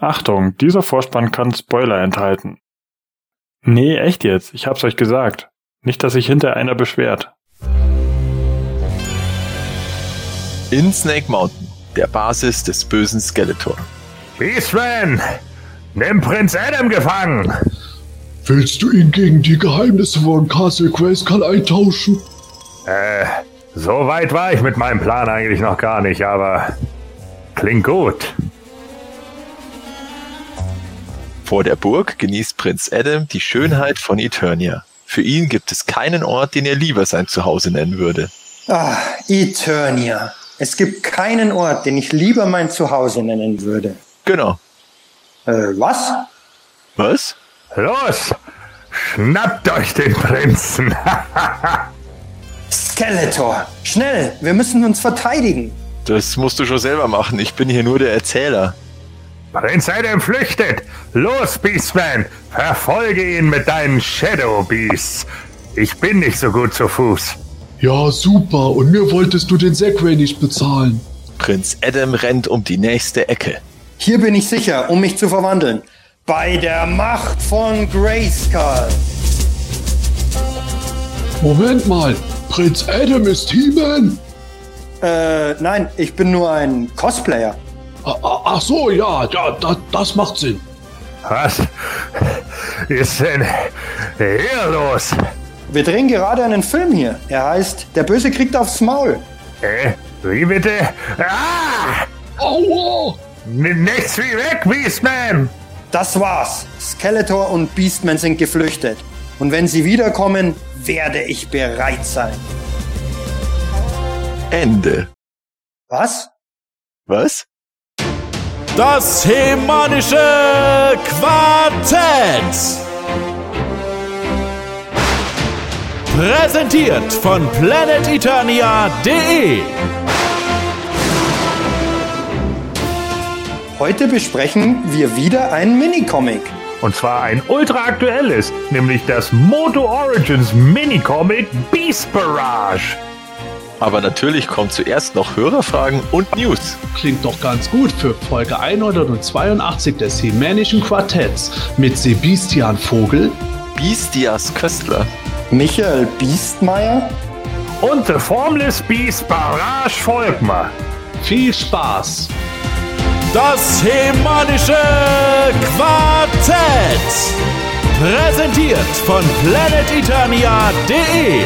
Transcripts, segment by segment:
Achtung, dieser Vorspann kann Spoiler enthalten. Nee, echt jetzt, ich hab's euch gesagt. Nicht, dass sich hinter einer beschwert. In Snake Mountain, der Basis des bösen Skeletor. Beastman, nimm Prinz Adam gefangen! Willst du ihn gegen die Geheimnisse von Castle Grayskull eintauschen? Äh, so weit war ich mit meinem Plan eigentlich noch gar nicht, aber klingt gut. Vor der Burg genießt Prinz Adam die Schönheit von Eternia. Für ihn gibt es keinen Ort, den er lieber sein Zuhause nennen würde. Ah, Eternia. Es gibt keinen Ort, den ich lieber mein Zuhause nennen würde. Genau. Äh, was? Was? Los! Schnappt euch den Prinzen! Skeletor! Schnell! Wir müssen uns verteidigen! Das musst du schon selber machen. Ich bin hier nur der Erzähler. Prinz Adam flüchtet! Los, Beastman! Verfolge ihn mit deinen Shadow Beasts! Ich bin nicht so gut zu Fuß. Ja, super. Und mir wolltest du den Segway nicht bezahlen. Prinz Adam rennt um die nächste Ecke. Hier bin ich sicher, um mich zu verwandeln. Bei der Macht von Grayskull. Moment mal. Prinz Adam ist He-Man? Äh, nein, ich bin nur ein Cosplayer. Ach so, ja, ja, das, das macht Sinn. Was ist denn hier los? Wir drehen gerade einen Film hier. Er heißt Der Böse kriegt aufs Maul. Äh, wie bitte? Ah! Aua! Nichts wie weg, Beastman! Das war's. Skeletor und Beastman sind geflüchtet. Und wenn sie wiederkommen, werde ich bereit sein. Ende. Was? Was? Das hemanische Quartett. Präsentiert von planeteternia.de. Heute besprechen wir wieder ein Minicomic. Und zwar ein ultra aktuelles, nämlich das Moto Origins Minicomic Beast Barrage. Aber natürlich kommt zuerst noch Hörerfragen und News. Klingt doch ganz gut für Folge 182 des Hemänischen Quartetts mit Sebastian Vogel, Beastias Köstler, Michael Biestmeier Und The Formless Beast Barrage Volkmar. Viel Spaß! Das hemanische Quartett. Präsentiert von planeteternia.de.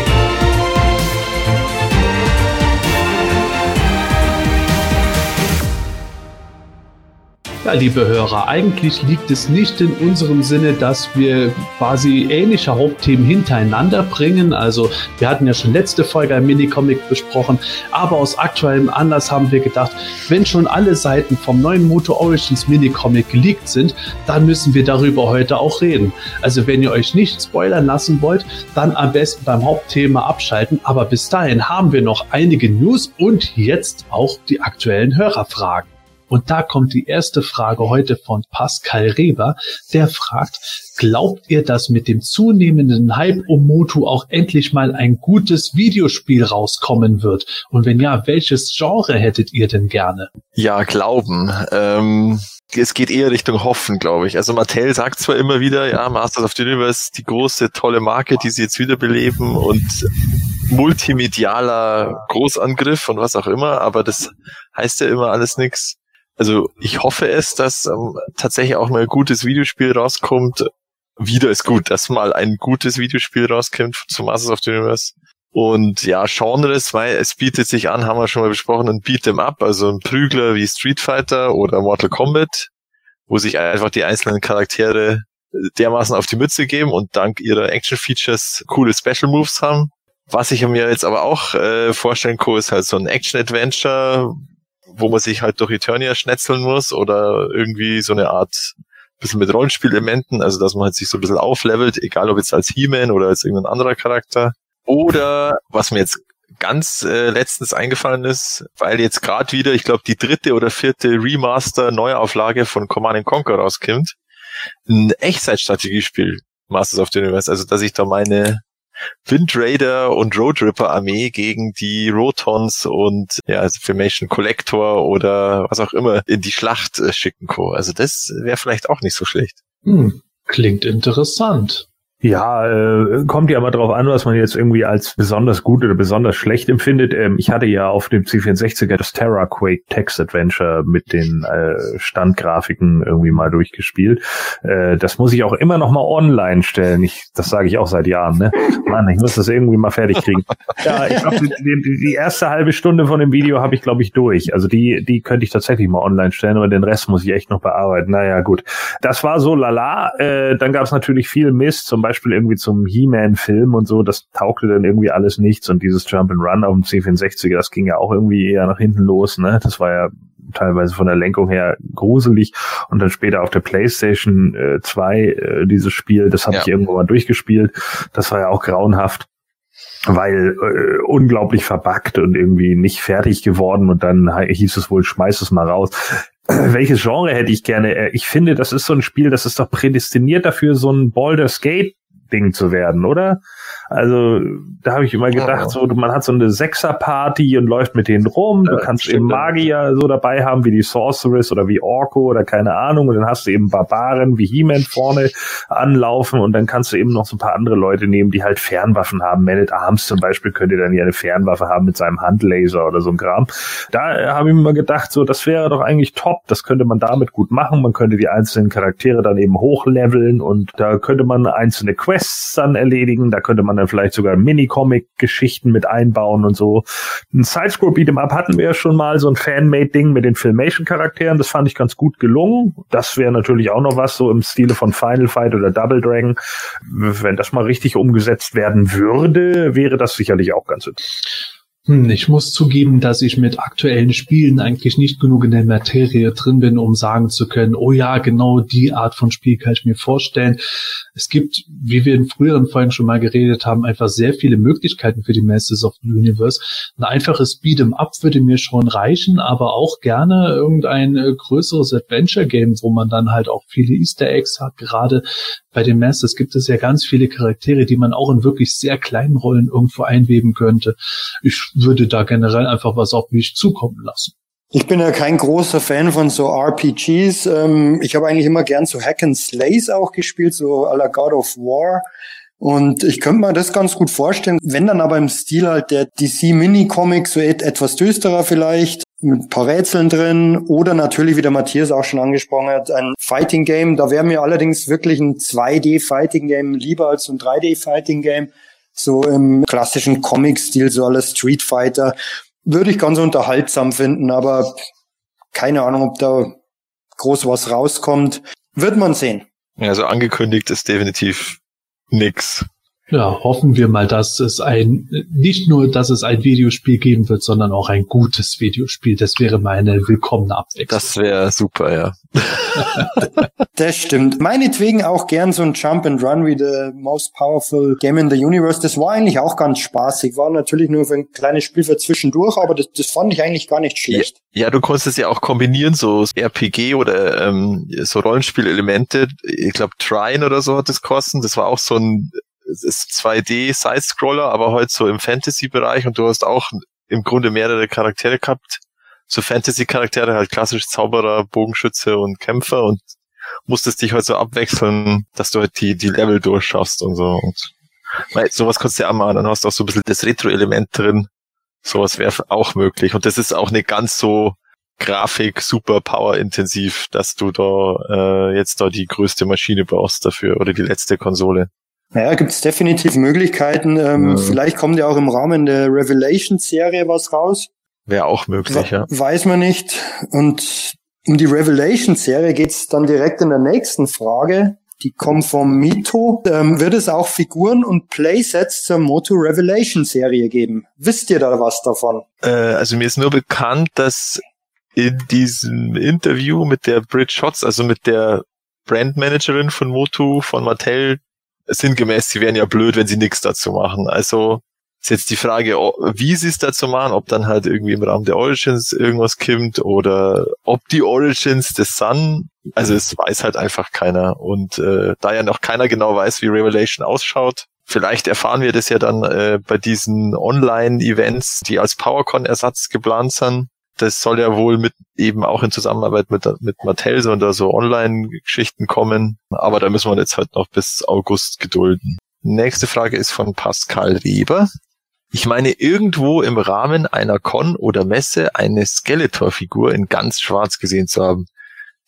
Ja, liebe Hörer, eigentlich liegt es nicht in unserem Sinne, dass wir quasi ähnliche Hauptthemen hintereinander bringen. Also wir hatten ja schon letzte Folge ein Minicomic besprochen, aber aus aktuellem Anlass haben wir gedacht, wenn schon alle Seiten vom neuen Moto Origins Minicomic geleakt sind, dann müssen wir darüber heute auch reden. Also wenn ihr euch nicht spoilern lassen wollt, dann am besten beim Hauptthema abschalten. Aber bis dahin haben wir noch einige News und jetzt auch die aktuellen Hörerfragen. Und da kommt die erste Frage heute von Pascal Reber, der fragt, glaubt ihr, dass mit dem zunehmenden Hype um Motu auch endlich mal ein gutes Videospiel rauskommen wird? Und wenn ja, welches Genre hättet ihr denn gerne? Ja, glauben. Ähm, es geht eher Richtung Hoffen, glaube ich. Also Mattel sagt zwar immer wieder, ja, Masters of the Universe, die große, tolle Marke, die sie jetzt wiederbeleben und multimedialer Großangriff und was auch immer, aber das heißt ja immer alles nix. Also ich hoffe es, dass ähm, tatsächlich auch mal ein gutes Videospiel rauskommt. Wieder ist gut, dass mal ein gutes Videospiel rauskommt zu Masters of the Universe. Und ja, Genres, weil es bietet sich an, haben wir schon mal besprochen, ein Beat'em Up, also ein Prügler wie Street Fighter oder Mortal Kombat, wo sich einfach die einzelnen Charaktere dermaßen auf die Mütze geben und dank ihrer Action-Features coole Special Moves haben. Was ich mir jetzt aber auch äh, vorstellen kann, ist halt so ein Action-Adventure, wo man sich halt durch Eternia schnetzeln muss oder irgendwie so eine Art bisschen mit Rollenspielelementen, also dass man halt sich so ein bisschen auflevelt, egal ob jetzt als He-Man oder als irgendein anderer Charakter. Oder was mir jetzt ganz äh, letztens eingefallen ist, weil jetzt gerade wieder, ich glaube, die dritte oder vierte Remaster Neuauflage von Command Conquer rauskommt, ein Echtzeitstrategiespiel Masters of the Universe, also dass ich da meine Windraider und Roadripper Armee gegen die Rotons und ja, also Formation Collector oder was auch immer in die Schlacht äh, schicken co. Also das wäre vielleicht auch nicht so schlecht. Hm, klingt interessant. Ja, äh, kommt ja immer drauf an, was man jetzt irgendwie als besonders gut oder besonders schlecht empfindet. Ähm, ich hatte ja auf dem C64er das Terra Quake Text Adventure mit den äh, Standgrafiken irgendwie mal durchgespielt. Äh, das muss ich auch immer noch mal online stellen. Ich, das sage ich auch seit Jahren. Ne? Mann, ich muss das irgendwie mal fertig kriegen. ja, ich glaube, die, die, die erste halbe Stunde von dem Video habe ich, glaube ich, durch. Also die, die könnte ich tatsächlich mal online stellen, aber den Rest muss ich echt noch bearbeiten. Naja, gut. Das war so lala. Äh, dann gab es natürlich viel Mist, zum Beispiel Beispiel irgendwie zum He-Man-Film und so, das taugte dann irgendwie alles nichts und dieses Jump and Run auf dem C64, das ging ja auch irgendwie eher nach hinten los, ne? Das war ja teilweise von der Lenkung her gruselig und dann später auf der PlayStation 2 äh, äh, dieses Spiel, das habe ja. ich irgendwo mal durchgespielt, das war ja auch grauenhaft weil äh, unglaublich verbackt und irgendwie nicht fertig geworden und dann hieß es wohl, schmeiß es mal raus. Welches Genre hätte ich gerne? Äh, ich finde, das ist so ein Spiel, das ist doch prädestiniert dafür, so ein Baldur's Gate Ding zu werden, oder? Also da habe ich immer gedacht, so man hat so eine Sechser-Party und läuft mit denen rum. Du kannst eben Magier so dabei haben wie die Sorceress oder wie Orko oder keine Ahnung. Und dann hast du eben Barbaren wie He-Man vorne anlaufen und dann kannst du eben noch so ein paar andere Leute nehmen, die halt Fernwaffen haben. Man at Arms zum Beispiel könnte dann ja eine Fernwaffe haben mit seinem Handlaser oder so ein Kram. Da äh, habe ich mir immer gedacht, so das wäre doch eigentlich top. Das könnte man damit gut machen. Man könnte die einzelnen Charaktere dann eben hochleveln und da könnte man einzelne Quests dann erledigen. Da könnte man dann vielleicht sogar Minicomic-Geschichten mit einbauen und so. Ein Sidescroll Beat'em Up hatten wir ja schon mal, so ein Fanmade-Ding mit den Filmation-Charakteren. Das fand ich ganz gut gelungen. Das wäre natürlich auch noch was, so im Stile von Final Fight oder Double Dragon. Wenn das mal richtig umgesetzt werden würde, wäre das sicherlich auch ganz interessant. Hm, ich muss zugeben, dass ich mit aktuellen Spielen eigentlich nicht genug in der Materie drin bin, um sagen zu können, oh ja, genau die Art von Spiel kann ich mir vorstellen. Es gibt, wie wir in früheren Folgen schon mal geredet haben, einfach sehr viele Möglichkeiten für die Masters of the Universe. Ein einfaches Beat'em Up würde mir schon reichen, aber auch gerne irgendein äh, größeres Adventure-Game, wo man dann halt auch viele Easter Eggs hat. Gerade bei den Masters gibt es ja ganz viele Charaktere, die man auch in wirklich sehr kleinen Rollen irgendwo einweben könnte. Ich würde da generell einfach was auf mich zukommen lassen. Ich bin ja kein großer Fan von so RPGs. Ähm, ich habe eigentlich immer gern so Hack and Slays auch gespielt, so à la God of War. Und ich könnte mir das ganz gut vorstellen, wenn dann aber im Stil halt der DC Mini-Comic so etwas düsterer vielleicht, mit ein paar Rätseln drin oder natürlich, wie der Matthias auch schon angesprochen hat, ein Fighting Game. Da wäre mir allerdings wirklich ein 2D Fighting Game lieber als ein 3D Fighting Game so im klassischen Comic-Stil, so alles Street Fighter, würde ich ganz unterhaltsam finden, aber keine Ahnung, ob da groß was rauskommt. Wird man sehen. Ja, also angekündigt ist definitiv nix. Ja, hoffen wir mal, dass es ein, nicht nur, dass es ein Videospiel geben wird, sondern auch ein gutes Videospiel. Das wäre meine willkommene Abwechslung. Das wäre super, ja. das stimmt. Meinetwegen auch gern so ein Jump and Run wie the most powerful game in the universe. Das war eigentlich auch ganz spaßig. War natürlich nur für ein kleines Spiel für zwischendurch, aber das, das fand ich eigentlich gar nicht schlecht. Ja, ja du konntest es ja auch kombinieren, so RPG oder ähm, so Rollenspielelemente. Ich glaube, Trine oder so hat es kosten. Das war auch so ein es ist 2D Side-Scroller, aber heute so im Fantasy-Bereich und du hast auch im Grunde mehrere Charaktere gehabt. So Fantasy-Charaktere, halt klassisch Zauberer, Bogenschütze und Kämpfer und musstest dich halt so abwechseln, dass du halt die, die Level durchschaffst und so. Und weil, sowas kannst du ja auch machen, dann hast du auch so ein bisschen das Retro-Element drin. Sowas wäre auch möglich. Und das ist auch nicht ganz so Grafik super power intensiv, dass du da äh, jetzt da die größte Maschine brauchst dafür oder die letzte Konsole. Naja, gibt es definitiv Möglichkeiten. Ähm, ja. Vielleicht kommt ja auch im Rahmen der Revelation-Serie was raus. Wäre auch möglich, ja. Weiß man nicht. Und um die Revelation-Serie geht's dann direkt in der nächsten Frage. Die kommt vom Mito. Ähm, wird es auch Figuren und Playsets zur Moto Revelation-Serie geben? Wisst ihr da was davon? Äh, also mir ist nur bekannt, dass in diesem Interview mit der Bridge Shots, also mit der Brandmanagerin von Motu, von Mattel, sinngemäß, sie wären ja blöd, wenn sie nichts dazu machen. Also ist jetzt die Frage, wie sie es dazu machen, ob dann halt irgendwie im Rahmen der Origins irgendwas kommt oder ob die Origins des Sun, also es weiß halt einfach keiner. Und äh, da ja noch keiner genau weiß, wie Revelation ausschaut, Vielleicht erfahren wir das ja dann äh, bei diesen Online-Events, die als PowerCon-Ersatz geplant sind. Das soll ja wohl mit eben auch in Zusammenarbeit mit, mit Mattel so und da so Online-Geschichten kommen. Aber da müssen wir jetzt halt noch bis August gedulden. Nächste Frage ist von Pascal Weber. Ich meine, irgendwo im Rahmen einer Con oder Messe eine Skeletor-Figur in ganz schwarz gesehen zu haben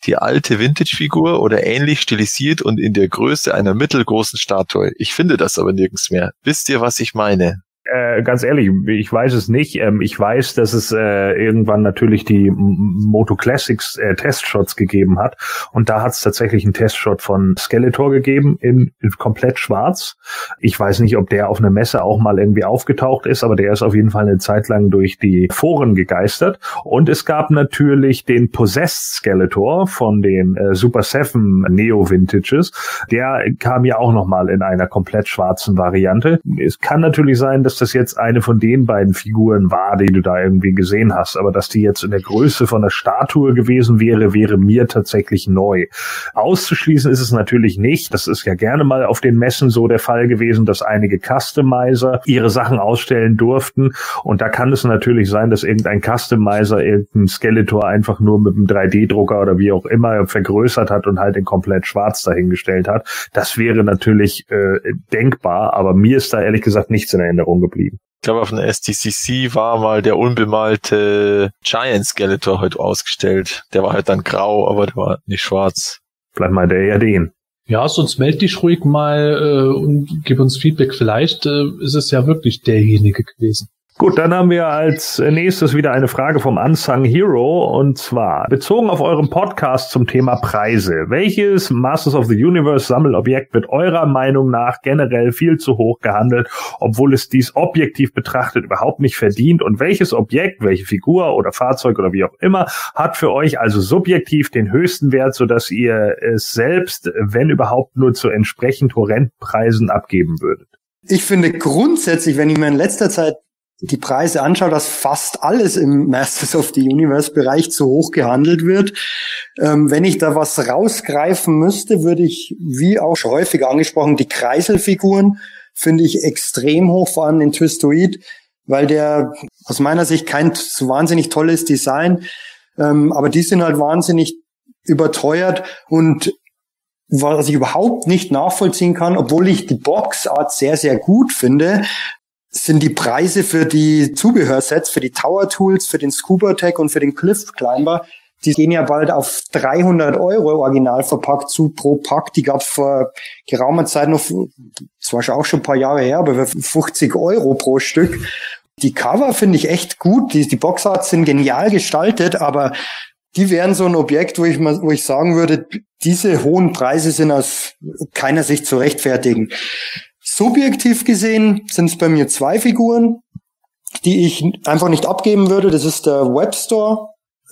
die alte Vintage-Figur oder ähnlich stilisiert und in der Größe einer mittelgroßen Statue. Ich finde das aber nirgends mehr. Wisst ihr, was ich meine? Äh, ganz ehrlich, ich weiß es nicht. Ähm, ich weiß, dass es äh, irgendwann natürlich die Moto Classics äh, Testshots gegeben hat. Und da hat es tatsächlich einen Testshot von Skeletor gegeben in, in, komplett schwarz. Ich weiß nicht, ob der auf einer Messe auch mal irgendwie aufgetaucht ist, aber der ist auf jeden Fall eine Zeit lang durch die Foren gegeistert. Und es gab natürlich den Possessed Skeletor von den äh, Super Seven Neo Vintages. Der kam ja auch noch mal in einer komplett schwarzen Variante. Es kann natürlich sein, dass dass das jetzt eine von den beiden Figuren war, die du da irgendwie gesehen hast, aber dass die jetzt in der Größe von der Statue gewesen wäre, wäre mir tatsächlich neu. Auszuschließen ist es natürlich nicht. Das ist ja gerne mal auf den Messen so der Fall gewesen, dass einige Customizer ihre Sachen ausstellen durften. Und da kann es natürlich sein, dass irgendein Customizer irgendein Skeletor einfach nur mit einem 3D-Drucker oder wie auch immer vergrößert hat und halt in komplett schwarz dahingestellt hat. Das wäre natürlich äh, denkbar, aber mir ist da ehrlich gesagt nichts in Erinnerung geblieben. Ich glaube, auf der STCC war mal der unbemalte Giant Skeletor heute ausgestellt. Der war halt dann grau, aber der war nicht schwarz. Vielleicht mal der ja den. Ja, sonst meld dich ruhig mal äh, und gib uns Feedback. Vielleicht äh, ist es ja wirklich derjenige gewesen. Gut, dann haben wir als nächstes wieder eine Frage vom Unsung Hero und zwar bezogen auf euren Podcast zum Thema Preise. Welches Masters of the Universe Sammelobjekt wird eurer Meinung nach generell viel zu hoch gehandelt, obwohl es dies objektiv betrachtet überhaupt nicht verdient? Und welches Objekt, welche Figur oder Fahrzeug oder wie auch immer hat für euch also subjektiv den höchsten Wert, sodass ihr es selbst, wenn überhaupt, nur zu entsprechend horrenden Preisen abgeben würdet? Ich finde grundsätzlich, wenn ich mir in letzter Zeit die Preise anschaue, dass fast alles im Masters of the Universe Bereich zu hoch gehandelt wird. Ähm, wenn ich da was rausgreifen müsste, würde ich, wie auch schon häufig angesprochen, die Kreiselfiguren finde ich extrem hoch, vor allem den Twistoid, weil der aus meiner Sicht kein so wahnsinnig tolles Design, ähm, aber die sind halt wahnsinnig überteuert und was ich überhaupt nicht nachvollziehen kann, obwohl ich die Boxart sehr, sehr gut finde, sind die Preise für die Zubehörsets, für die Tower Tools, für den Scuba Tech und für den Cliff Climber, die gehen ja bald auf 300 Euro original verpackt zu pro Pack. Die gab es vor geraumer Zeit noch, zwar schon auch schon ein paar Jahre her, aber für 50 Euro pro Stück. Die Cover finde ich echt gut. Die, die Boxarts sind genial gestaltet, aber die wären so ein Objekt, wo ich mal, wo ich sagen würde, diese hohen Preise sind aus keiner Sicht zu rechtfertigen. Subjektiv gesehen sind es bei mir zwei Figuren, die ich einfach nicht abgeben würde. Das ist der Webstore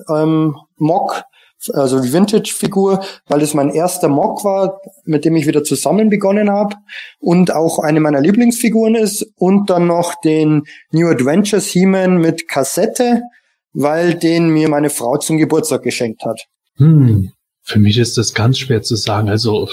ähm, Mock, also die Vintage-Figur, weil das mein erster Mock war, mit dem ich wieder zusammen begonnen habe und auch eine meiner Lieblingsfiguren ist. Und dann noch den New Adventures He-Man mit Kassette, weil den mir meine Frau zum Geburtstag geschenkt hat. Hm. Für mich ist das ganz schwer zu sagen. Also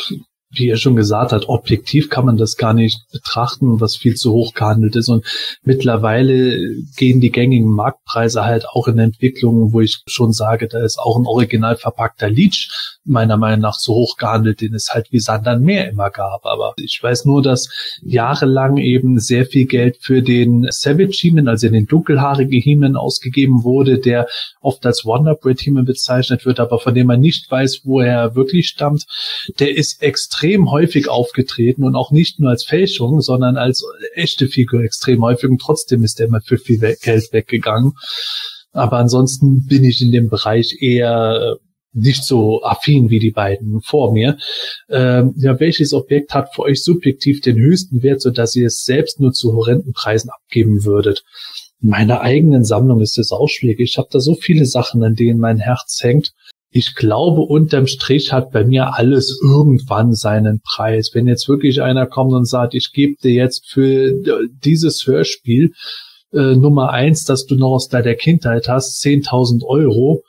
wie er schon gesagt hat, objektiv kann man das gar nicht betrachten, was viel zu hoch gehandelt ist. Und mittlerweile gehen die gängigen Marktpreise halt auch in Entwicklungen, wo ich schon sage, da ist auch ein original verpackter Leech meiner Meinung nach so hoch gehandelt, den es halt wie Sand an Meer immer gab. Aber ich weiß nur, dass jahrelang eben sehr viel Geld für den Savage Heeman, also den dunkelhaarigen Heeman ausgegeben wurde, der oft als Wonderbread Heeman bezeichnet wird, aber von dem man nicht weiß, wo er wirklich stammt. Der ist extrem häufig aufgetreten und auch nicht nur als Fälschung, sondern als echte Figur extrem häufig und trotzdem ist er immer für viel Geld weggegangen. Aber ansonsten bin ich in dem Bereich eher nicht so affin wie die beiden vor mir. Ähm, ja, welches Objekt hat für euch subjektiv den höchsten Wert, so dass ihr es selbst nur zu horrenden Preisen abgeben würdet? In meiner eigenen Sammlung ist es auch schwierig. Ich habe da so viele Sachen, an denen mein Herz hängt. Ich glaube, unterm Strich hat bei mir alles irgendwann seinen Preis. Wenn jetzt wirklich einer kommt und sagt, ich gebe dir jetzt für dieses Hörspiel äh, Nummer eins, das du noch aus deiner Kindheit hast, 10.000 Euro,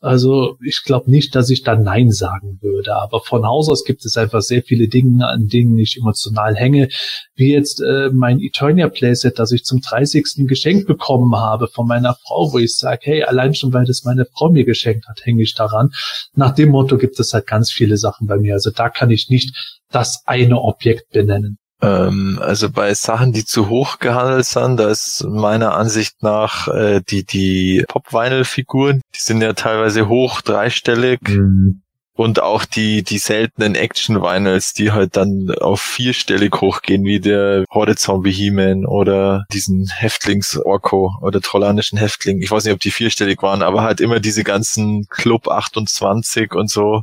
Also ich glaube nicht, dass ich da Nein sagen würde. Aber von Haus aus gibt es einfach sehr viele Dinge, an denen ich emotional hänge. Wie jetzt äh, mein Eternia Playset, das ich zum 30. geschenkt bekommen habe von meiner Frau, wo ich sage, hey, allein schon, weil das meine Frau mir geschenkt hat, hänge ich daran. Nach dem Motto gibt es halt ganz viele Sachen bei mir. Also da kann ich nicht das eine Objekt benennen. Ähm, also bei Sachen, die zu hoch gehandelt sind, da ist meiner Ansicht nach äh, die, die Pop-Vinyl-Figuren, die sind ja teilweise hoch, dreistellig. Mhm. Und auch die, die seltenen Action-Vinyls, die halt dann auf vierstellig hochgehen, wie der Horde-Zombie He-Man oder diesen Häftlings-Orko oder trollanischen Häftling. Ich weiß nicht, ob die vierstellig waren, aber halt immer diese ganzen Club 28 und so.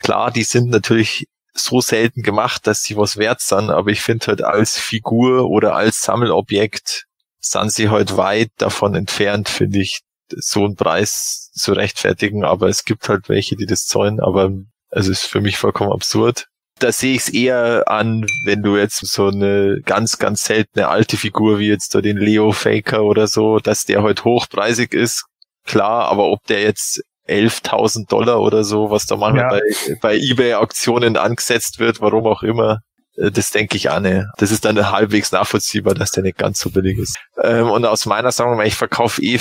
Klar, die sind natürlich so selten gemacht, dass sie was wert sind, aber ich finde halt als Figur oder als Sammelobjekt sind sie halt weit davon entfernt, finde ich, so einen Preis zu rechtfertigen, aber es gibt halt welche, die das zahlen, aber es ist für mich vollkommen absurd. Da sehe ich es eher an, wenn du jetzt so eine ganz, ganz seltene alte Figur wie jetzt so den Leo Faker oder so, dass der halt hochpreisig ist, klar, aber ob der jetzt 11.000 Dollar oder so, was da manchmal Ja. bei, bei eBay-Auktionen angesetzt wird, warum auch immer. äh, Das denke ich auch nicht. Das ist dann halbwegs nachvollziehbar, dass der nicht ganz so billig ist. Ähm, und aus meiner Sammlung, ich verkaufe eh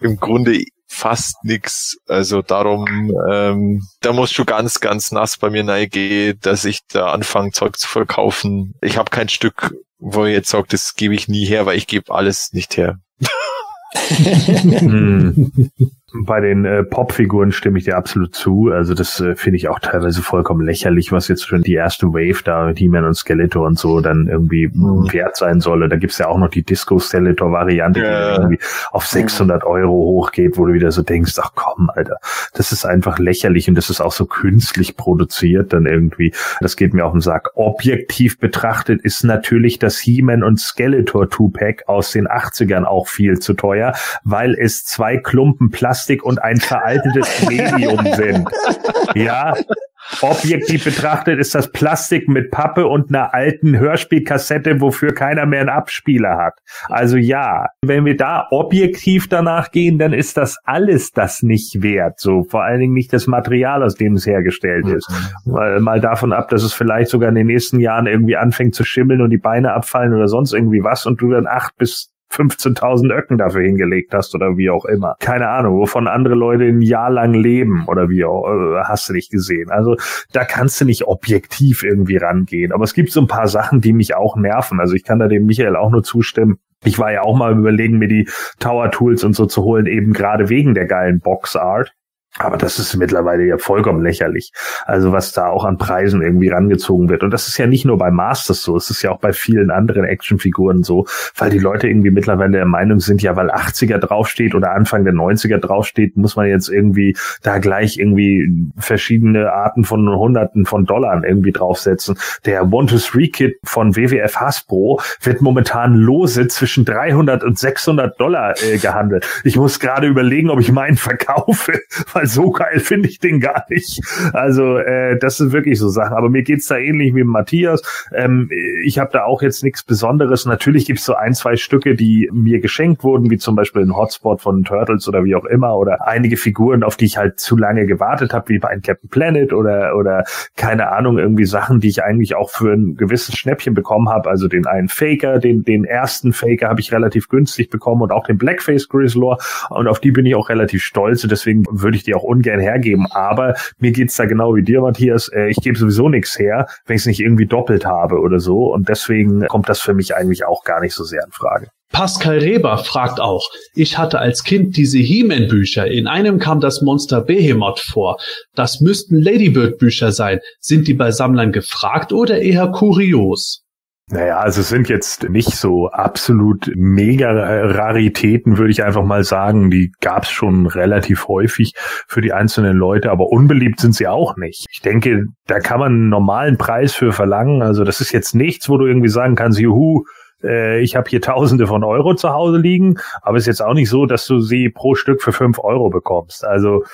im Grunde fast nix. Also darum, ähm, da muss schon ganz, ganz nass bei mir reingehen, dass ich da anfange, Zeug zu verkaufen. Ich habe kein Stück, wo ich jetzt sage, das gebe ich nie her, weil ich gebe alles nicht her. Mhm. Bei den äh, Popfiguren stimme ich dir absolut zu. Also das äh, finde ich auch teilweise vollkommen lächerlich, was jetzt schon die erste Wave da mit He-Man und Skeletor und so dann irgendwie Mhm. wert sein solle. Da gibt's ja auch noch die Disco-Skeletor-Variante, die Ja. dann irgendwie auf 600 Euro hochgeht, wo du wieder so denkst, ach komm, Alter, das ist einfach lächerlich und das ist auch so künstlich produziert dann irgendwie. Das geht mir auf den Sack. Objektiv betrachtet ist natürlich das He-Man und Skeletor Two-Pack aus den 80ern auch viel zu teuer, weil es zwei Klumpen Plastik und ein veraltetes Medium sind. Ja, objektiv betrachtet ist das Plastik mit Pappe und einer alten Hörspielkassette, wofür keiner mehr einen Abspieler hat. Also ja, wenn wir da objektiv danach gehen, dann ist das alles das nicht wert. So vor allen Dingen nicht das Material, aus dem es hergestellt ist. Mal, mal davon ab, dass es vielleicht sogar in den nächsten Jahren irgendwie anfängt zu schimmeln und die Beine abfallen oder sonst irgendwie was und du dann acht bis 15.000 Öcken dafür hingelegt hast oder wie auch immer. Keine Ahnung, wovon andere Leute ein Jahr lang leben oder wie auch, äh, hast du nicht gesehen. Also da kannst du nicht objektiv irgendwie rangehen. Aber es gibt so ein paar Sachen, die mich auch nerven. Also ich kann da dem Michael auch nur zustimmen. Ich war ja auch mal überlegen, mir die Tower Tools und so zu holen, eben gerade wegen der geilen Box Art. Aber das ist mittlerweile ja vollkommen lächerlich. Also was da auch an Preisen irgendwie rangezogen wird. Und das ist ja nicht nur bei Masters so, es ist ja auch bei vielen anderen Actionfiguren so, weil die Leute irgendwie mittlerweile der Meinung sind, ja, weil 80er draufsteht oder Anfang der 90er draufsteht, muss man jetzt irgendwie da gleich irgendwie verschiedene Arten von Hunderten von Dollar irgendwie draufsetzen. Der One-to-Three-Kit von WWF Hasbro wird momentan lose zwischen 300 und 600 Dollar äh, gehandelt. Ich muss gerade überlegen, ob ich meinen verkaufe, weil so geil finde ich den gar nicht. Also äh, das sind wirklich so Sachen. Aber mir geht's da ähnlich wie Matthias. Ähm, ich habe da auch jetzt nichts Besonderes. Natürlich gibt's so ein, zwei Stücke, die mir geschenkt wurden, wie zum Beispiel ein Hotspot von Turtles oder wie auch immer. Oder einige Figuren, auf die ich halt zu lange gewartet habe, wie bei Captain Planet oder, oder keine Ahnung, irgendwie Sachen, die ich eigentlich auch für ein gewisses Schnäppchen bekommen habe. Also den einen Faker, den, den ersten Faker habe ich relativ günstig bekommen und auch den Blackface Grizzlor. Und auf die bin ich auch relativ stolz. Und deswegen würde ich die auch ungern hergeben. Aber mir geht's da genau wie dir, Matthias. Äh, Ich gebe sowieso nichts her, wenn ich es nicht irgendwie doppelt habe oder so. Und deswegen kommt das für mich eigentlich auch gar nicht so sehr in Frage. Pascal Reber fragt auch, ich hatte als Kind diese He-Man-Bücher. In einem kam das Monster Behemoth vor. Das müssten Ladybird-Bücher sein. Sind die bei Sammlern gefragt oder eher kurios? Naja, also es sind jetzt nicht so absolut mega Raritäten, würde ich einfach mal sagen. Die gab es schon relativ häufig für die einzelnen Leute, aber unbeliebt sind sie auch nicht. Ich denke, da kann man einen normalen Preis für verlangen. Also das ist jetzt nichts, wo du irgendwie sagen kannst, juhu, äh, ich habe hier Tausende von Euro zu Hause liegen, aber es ist jetzt auch nicht so, dass du sie pro Stück für fünf Euro bekommst. Also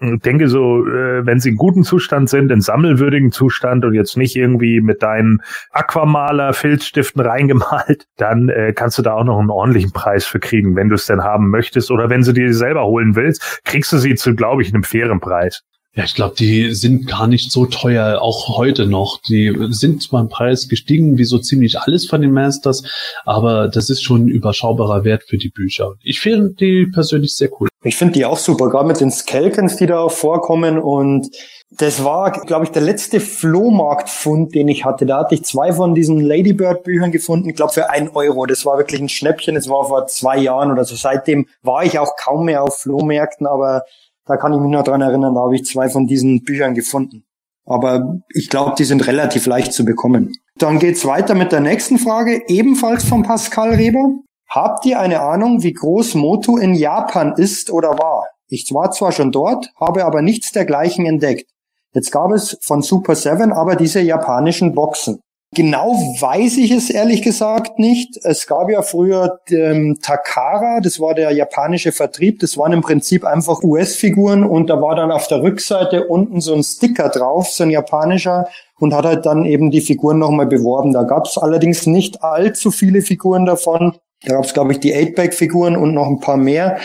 denke so, äh, wenn sie in gutem Zustand sind, in sammelwürdigen Zustand und jetzt nicht irgendwie mit deinen Aquamaler Filzstiften reingemalt, dann äh, kannst du da auch noch einen ordentlichen Preis für kriegen, wenn du es denn haben möchtest oder wenn du dir selber holen willst, kriegst du sie zu, glaube ich, einem fairen Preis. Ja, ich glaube, die sind gar nicht so teuer, auch heute noch. Die sind zwar im Preis gestiegen, wie so ziemlich alles von den Masters, aber das ist schon ein überschaubarer Wert für die Bücher. Ich finde die persönlich sehr cool. Ich finde die auch super, gerade mit den Skelkens, die da vorkommen und das war, glaube ich, der letzte Flohmarktfund, den ich hatte. Da hatte ich zwei von diesen Ladybird-Büchern gefunden, ich glaube für ein Euro. Das war wirklich ein Schnäppchen. Das war vor zwei Jahren oder so. Seitdem war ich auch kaum mehr auf Flohmärkten, aber da kann ich mich noch dran erinnern, da habe ich zwei von diesen Büchern gefunden. Aber ich glaube, die sind relativ leicht zu bekommen. Dann geht's weiter mit der nächsten Frage, ebenfalls von Pascal Reber. Habt ihr eine Ahnung, wie groß Moto in Japan ist oder war? Ich war zwar schon dort, habe aber nichts dergleichen entdeckt. Jetzt gab es von Super 7 aber diese japanischen Boxen. Genau weiß ich es ehrlich gesagt nicht. Es gab ja früher den Takara, das war der japanische Vertrieb. Das waren im Prinzip einfach US-Figuren und da war dann auf der Rückseite unten so ein Sticker drauf, so ein japanischer und hat halt dann eben die Figuren nochmal beworben. Da gab es allerdings nicht allzu viele Figuren davon. Da gab es, glaube ich, die 8-Bag-Figuren und noch ein paar mehr.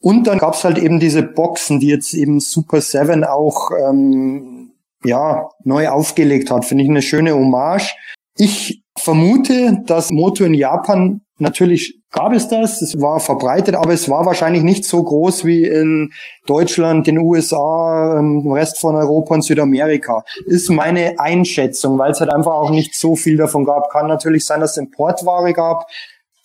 Und dann gab es halt eben diese Boxen, die jetzt eben Super 7 auch ähm, ja, neu aufgelegt hat. Finde ich eine schöne Hommage. Ich vermute, dass Moto in Japan natürlich gab es das, es war verbreitet, aber es war wahrscheinlich nicht so groß wie in Deutschland, den USA, ähm, im Rest von Europa und Südamerika. Ist meine Einschätzung, weil es halt einfach auch nicht so viel davon gab. Kann natürlich sein, dass es Importware gab.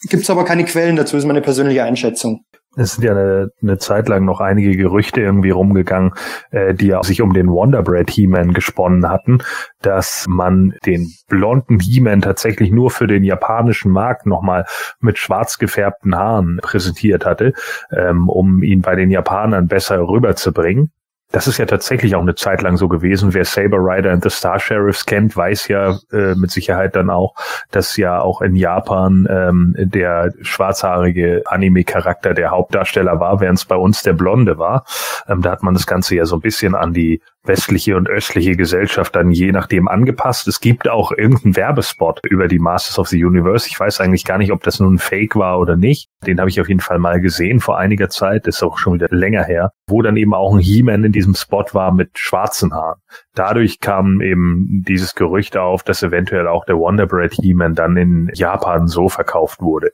Gibt es aber keine Quellen dazu, ist meine persönliche Einschätzung es sind ja eine, eine Zeit lang noch einige Gerüchte irgendwie rumgegangen, äh, die ja sich um den Wonderbread He-Man gesponnen hatten, dass man den blonden He-Man tatsächlich nur für den japanischen Markt nochmal mit schwarz gefärbten Haaren präsentiert hatte, ähm, um ihn bei den Japanern besser rüberzubringen. Das ist ja tatsächlich auch eine Zeit lang so gewesen. Wer Saber Rider and the Star Sheriffs kennt, weiß ja äh, mit Sicherheit dann auch, dass ja auch in Japan ähm, der schwarzhaarige Anime-Charakter der Hauptdarsteller war, während es bei uns der Blonde war. Ähm, da hat man das Ganze ja so ein bisschen an die westliche und östliche Gesellschaft dann je nachdem angepasst. Es gibt auch irgendeinen Werbespot über die Masters of the Universe. Ich weiß eigentlich gar nicht, ob das nun ein Fake war oder nicht. Den habe ich auf jeden Fall mal gesehen vor einiger Zeit. Das ist auch schon wieder länger her, wo dann eben auch ein He-Man in diesem Spot war mit schwarzen Haaren. Dadurch kam eben dieses Gerücht auf, dass eventuell auch der Wonder Bread He-Man dann in Japan so verkauft wurde.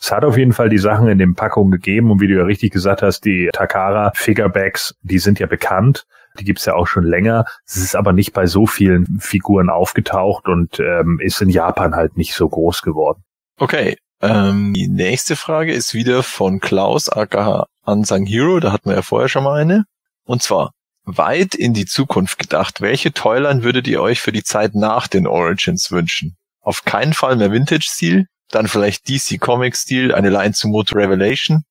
Es hat auf jeden Fall die Sachen in den Packungen gegeben und wie du ja richtig gesagt hast, die Takara Figurebacks, die sind ja bekannt. Die gibt's ja auch schon länger. Es ist aber nicht bei so vielen Figuren aufgetaucht und ähm, ist in Japan halt nicht so groß geworden. Okay. Ähm, die nächste Frage ist wieder von Klaus aka Unsung Hero. Da hatten wir ja vorher schon mal eine. Und zwar, weit in die Zukunft gedacht, welche Toyline würdet ihr euch für die Zeit nach den Origins wünschen? Auf keinen Fall mehr Vintage-Stil, dann vielleicht DC Comic-Stil, eine Line zu Motor Revelation,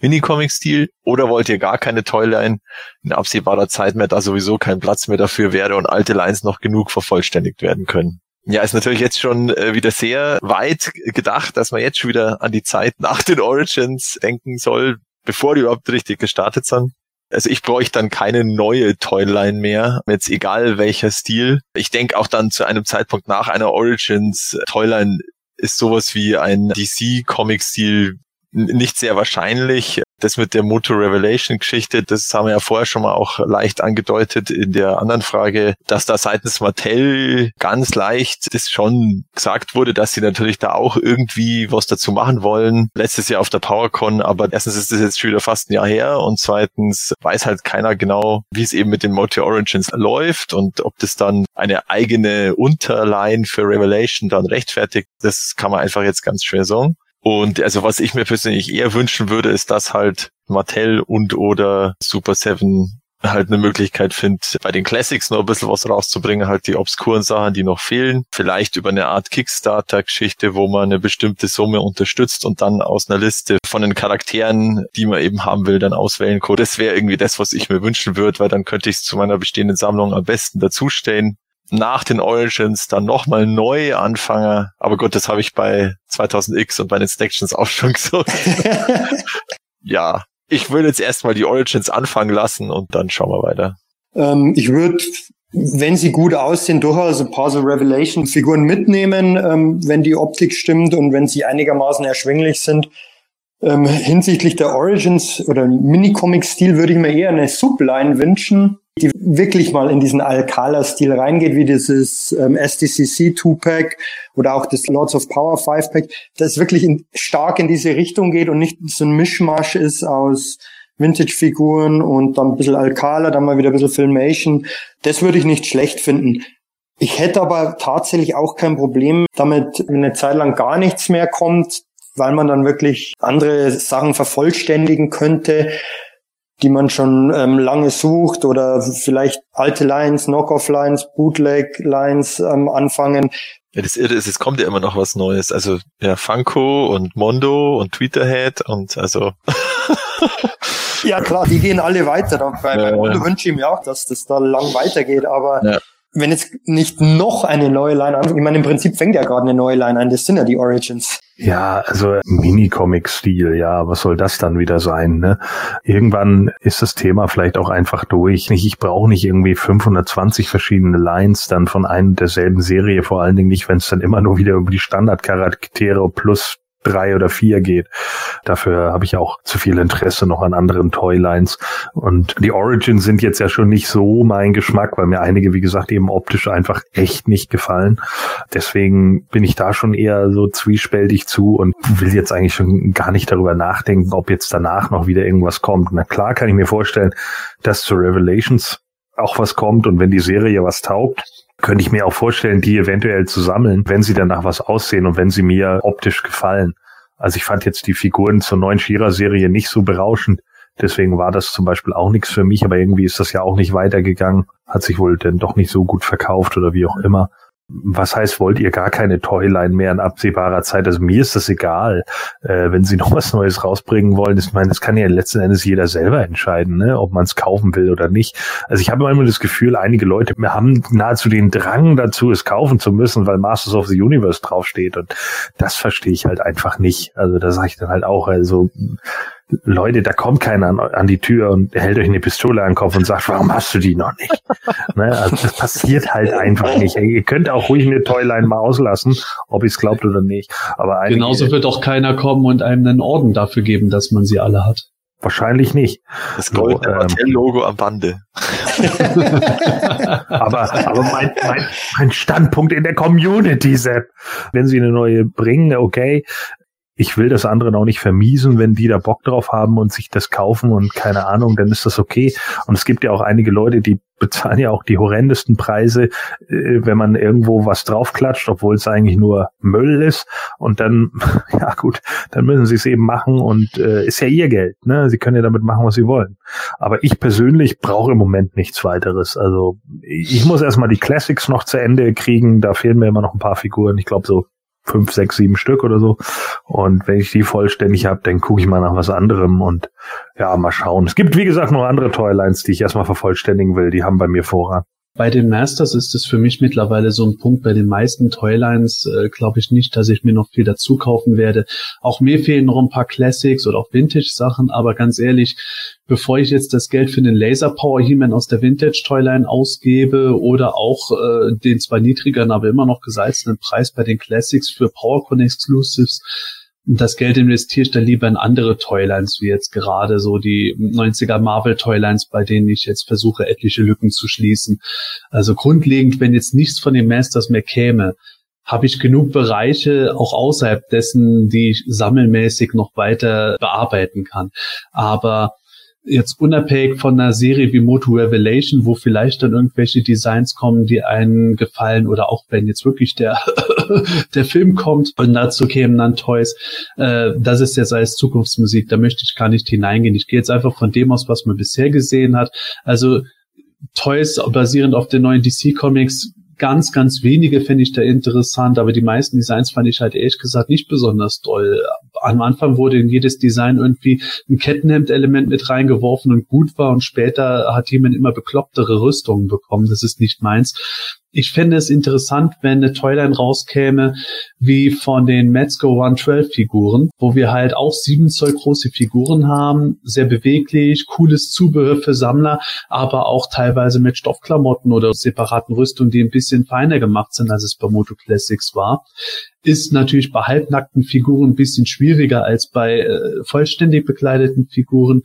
Minicomic-Stil oder wollt ihr gar keine Toyline in absehbarer Zeit mehr, da sowieso kein Platz mehr dafür wäre und alte Lines noch genug vervollständigt werden können? Ja, ist natürlich jetzt schon äh, wieder sehr weit gedacht, dass man jetzt schon wieder an die Zeit nach den Origins denken soll, bevor die überhaupt richtig gestartet sind. Also ich bräuchte dann keine neue Toyline mehr, jetzt egal welcher Stil. Ich denke auch dann zu einem Zeitpunkt nach einer Origins Toyline ist sowas wie ein DC-Comic-Stil nicht sehr wahrscheinlich. Das mit der Motor Revelation Geschichte, das haben wir ja vorher schon mal auch leicht angedeutet in der anderen Frage, dass da seitens Mattel ganz leicht das schon gesagt wurde, dass sie natürlich da auch irgendwie was dazu machen wollen. Letztes Jahr auf der PowerCon, aber erstens ist das jetzt schon wieder fast ein Jahr her und zweitens weiß halt keiner genau, wie es eben mit den Motor Origins läuft und ob das dann eine eigene Unterline für Revelation dann rechtfertigt, das kann man einfach jetzt ganz schwer sagen. Und also was ich mir persönlich eher wünschen würde, ist, dass halt Mattel und oder Super Seven halt eine Möglichkeit findet, bei den Classics noch ein bisschen was rauszubringen, halt die obskuren Sachen, die noch fehlen. Vielleicht über eine Art Kickstarter-Geschichte, wo man eine bestimmte Summe unterstützt und dann aus einer Liste von den Charakteren, die man eben haben will, dann auswählen kann. Das wäre irgendwie das, was ich mir wünschen würde, weil dann könnte ich es zu meiner bestehenden Sammlung am besten dazustellen nach den Origins dann nochmal neu anfange. Aber gut, das habe ich bei 2000X und bei den Stactions auch schon gesagt. ja, Ich würde jetzt erstmal die Origins anfangen lassen und dann schauen wir weiter. Ähm, ich würde, wenn sie gut aussehen, durchaus ein paar so Revelation-Figuren mitnehmen, ähm, wenn die Optik stimmt und wenn sie einigermaßen erschwinglich sind. Ähm, hinsichtlich der Origins oder Minicomic-Stil würde ich mir eher eine Subline wünschen, die wirklich mal in diesen Alcala-Stil reingeht, wie dieses ähm, SDCC 2-Pack oder auch das Lords of Power 5-Pack, das wirklich in, stark in diese Richtung geht und nicht so ein Mischmasch ist aus Vintage-Figuren und dann ein bisschen Alcala, dann mal wieder ein bisschen Filmation. Das würde ich nicht schlecht finden. Ich hätte aber tatsächlich auch kein Problem damit, wenn eine Zeit lang gar nichts mehr kommt, weil man dann wirklich andere Sachen vervollständigen könnte, die man schon ähm, lange sucht oder vielleicht alte Lines, Knockoff-Lines, Bootleg-Lines ähm, anfangen. Ja, das Irre ist, es kommt ja immer noch was Neues. Also ja, Funko und Mondo und Tweeterhead und also. ja klar, die gehen alle weiter. Bei, ja, bei Mondo wünsche ich mir auch, dass das da lang weitergeht, aber ja wenn jetzt nicht noch eine neue Line anfängt, ich meine, im Prinzip fängt ja gerade eine neue Line an, das sind ja die Origins. Ja, also Mini-Comic-Stil, ja, was soll das dann wieder sein? Ne? Irgendwann ist das Thema vielleicht auch einfach durch. Ich brauche nicht irgendwie 520 verschiedene Lines dann von einem derselben Serie, vor allen Dingen nicht, wenn es dann immer nur wieder über die Standardcharaktere plus drei oder vier geht. Dafür habe ich auch zu viel Interesse noch an anderen Toylines. Und die Origins sind jetzt ja schon nicht so mein Geschmack, weil mir einige, wie gesagt, eben optisch einfach echt nicht gefallen. Deswegen bin ich da schon eher so zwiespältig zu und will jetzt eigentlich schon gar nicht darüber nachdenken, ob jetzt danach noch wieder irgendwas kommt. Na klar kann ich mir vorstellen, dass zu Revelations auch was kommt und wenn die Serie was taugt, könnte ich mir auch vorstellen, die eventuell zu sammeln, wenn sie danach was aussehen und wenn sie mir optisch gefallen. Also ich fand jetzt die Figuren zur neuen Shira-Serie nicht so berauschend. Deswegen war das zum Beispiel auch nichts für mich, aber irgendwie ist das ja auch nicht weitergegangen. Hat sich wohl denn doch nicht so gut verkauft oder wie auch immer was heißt, wollt ihr gar keine Toyline mehr in absehbarer Zeit? Also mir ist das egal, äh, wenn sie noch was Neues rausbringen wollen. Ich meine, das kann ja letzten Endes jeder selber entscheiden, ne? ob man es kaufen will oder nicht. Also ich habe immer das Gefühl, einige Leute haben nahezu den Drang dazu, es kaufen zu müssen, weil Masters of the Universe draufsteht. Und das verstehe ich halt einfach nicht. Also da sage ich dann halt auch, also Leute, da kommt keiner an, an, die Tür und hält euch eine Pistole an den Kopf und sagt, warum hast du die noch nicht? ne? Also das passiert halt einfach nicht. Ihr könnt auch ruhig eine Toyline mal auslassen, ob ihr es glaubt oder nicht. Aber einige, Genauso wird auch keiner kommen und einem einen Orden dafür geben, dass man sie alle hat. Wahrscheinlich nicht. Das goldene so, ähm, Logo am Bande. aber aber mein, mein, mein Standpunkt in der Community, Sepp, wenn sie eine neue bringen, okay, ich will das anderen auch nicht vermiesen, wenn die da Bock drauf haben und sich das kaufen und keine Ahnung, dann ist das okay. Und es gibt ja auch einige Leute, die bezahlen ja auch die horrendesten Preise, äh, wenn man irgendwo was draufklatscht, obwohl es eigentlich nur Müll ist. Und dann, ja gut, dann müssen sie es eben machen und äh, ist ja ihr Geld. Ne? Sie können ja damit machen, was sie wollen. Aber ich persönlich brauche im Moment nichts weiteres. Also ich muss erstmal die Classics noch zu Ende kriegen. Da fehlen mir immer noch ein paar Figuren. Ich glaube so fünf, sechs, sieben Stück oder so. Und wenn ich die vollständig habe, dann gucke ich mal nach was anderem und ja, mal schauen. Es gibt, wie gesagt, noch andere Toylines, die ich erstmal vervollständigen will. Die haben bei mir Vorrat. Bei den Masters ist es für mich mittlerweile so ein Punkt. Bei den meisten Toylines äh, glaube ich nicht, dass ich mir noch viel dazu kaufen werde. Auch mir fehlen noch ein paar Classics oder auch Vintage-Sachen, aber ganz ehrlich, bevor ich jetzt das Geld für den Laser Power He-Man aus der Vintage Toyline ausgebe oder auch äh, den zwar niedrigeren, aber immer noch gesalzenen Preis bei den Classics für PowerCon Exclusives, das Geld investiere ich dann lieber in andere Toylines, wie jetzt gerade so die 90er Marvel Toylines, bei denen ich jetzt versuche, etliche Lücken zu schließen. Also grundlegend, wenn jetzt nichts von den Masters mehr käme, habe ich genug Bereiche auch außerhalb dessen, die ich sammelmäßig noch weiter bearbeiten kann. Aber jetzt unabhängig von einer Serie wie Moto Revelation, wo vielleicht dann irgendwelche Designs kommen, die einen gefallen oder auch wenn jetzt wirklich der der Film kommt und dazu kämen dann Toys, äh, das ist jetzt als Zukunftsmusik, da möchte ich gar nicht hineingehen. Ich gehe jetzt einfach von dem aus, was man bisher gesehen hat. Also Toys basierend auf den neuen DC Comics ganz, ganz wenige finde ich da interessant, aber die meisten Designs fand ich halt ehrlich gesagt nicht besonders toll. Am Anfang wurde in jedes Design irgendwie ein Kettenhemd-Element mit reingeworfen und gut war und später hat jemand immer beklopptere Rüstungen bekommen. Das ist nicht meins. Ich fände es interessant, wenn eine Toyline rauskäme, wie von den Metzger 112 Figuren, wo wir halt auch sieben Zoll große Figuren haben, sehr beweglich, cooles Zubehör für Sammler, aber auch teilweise mit Stoffklamotten oder separaten Rüstungen, die ein bisschen feiner gemacht sind, als es bei Moto Classics war. Ist natürlich bei halbnackten Figuren ein bisschen schwieriger als bei äh, vollständig bekleideten Figuren,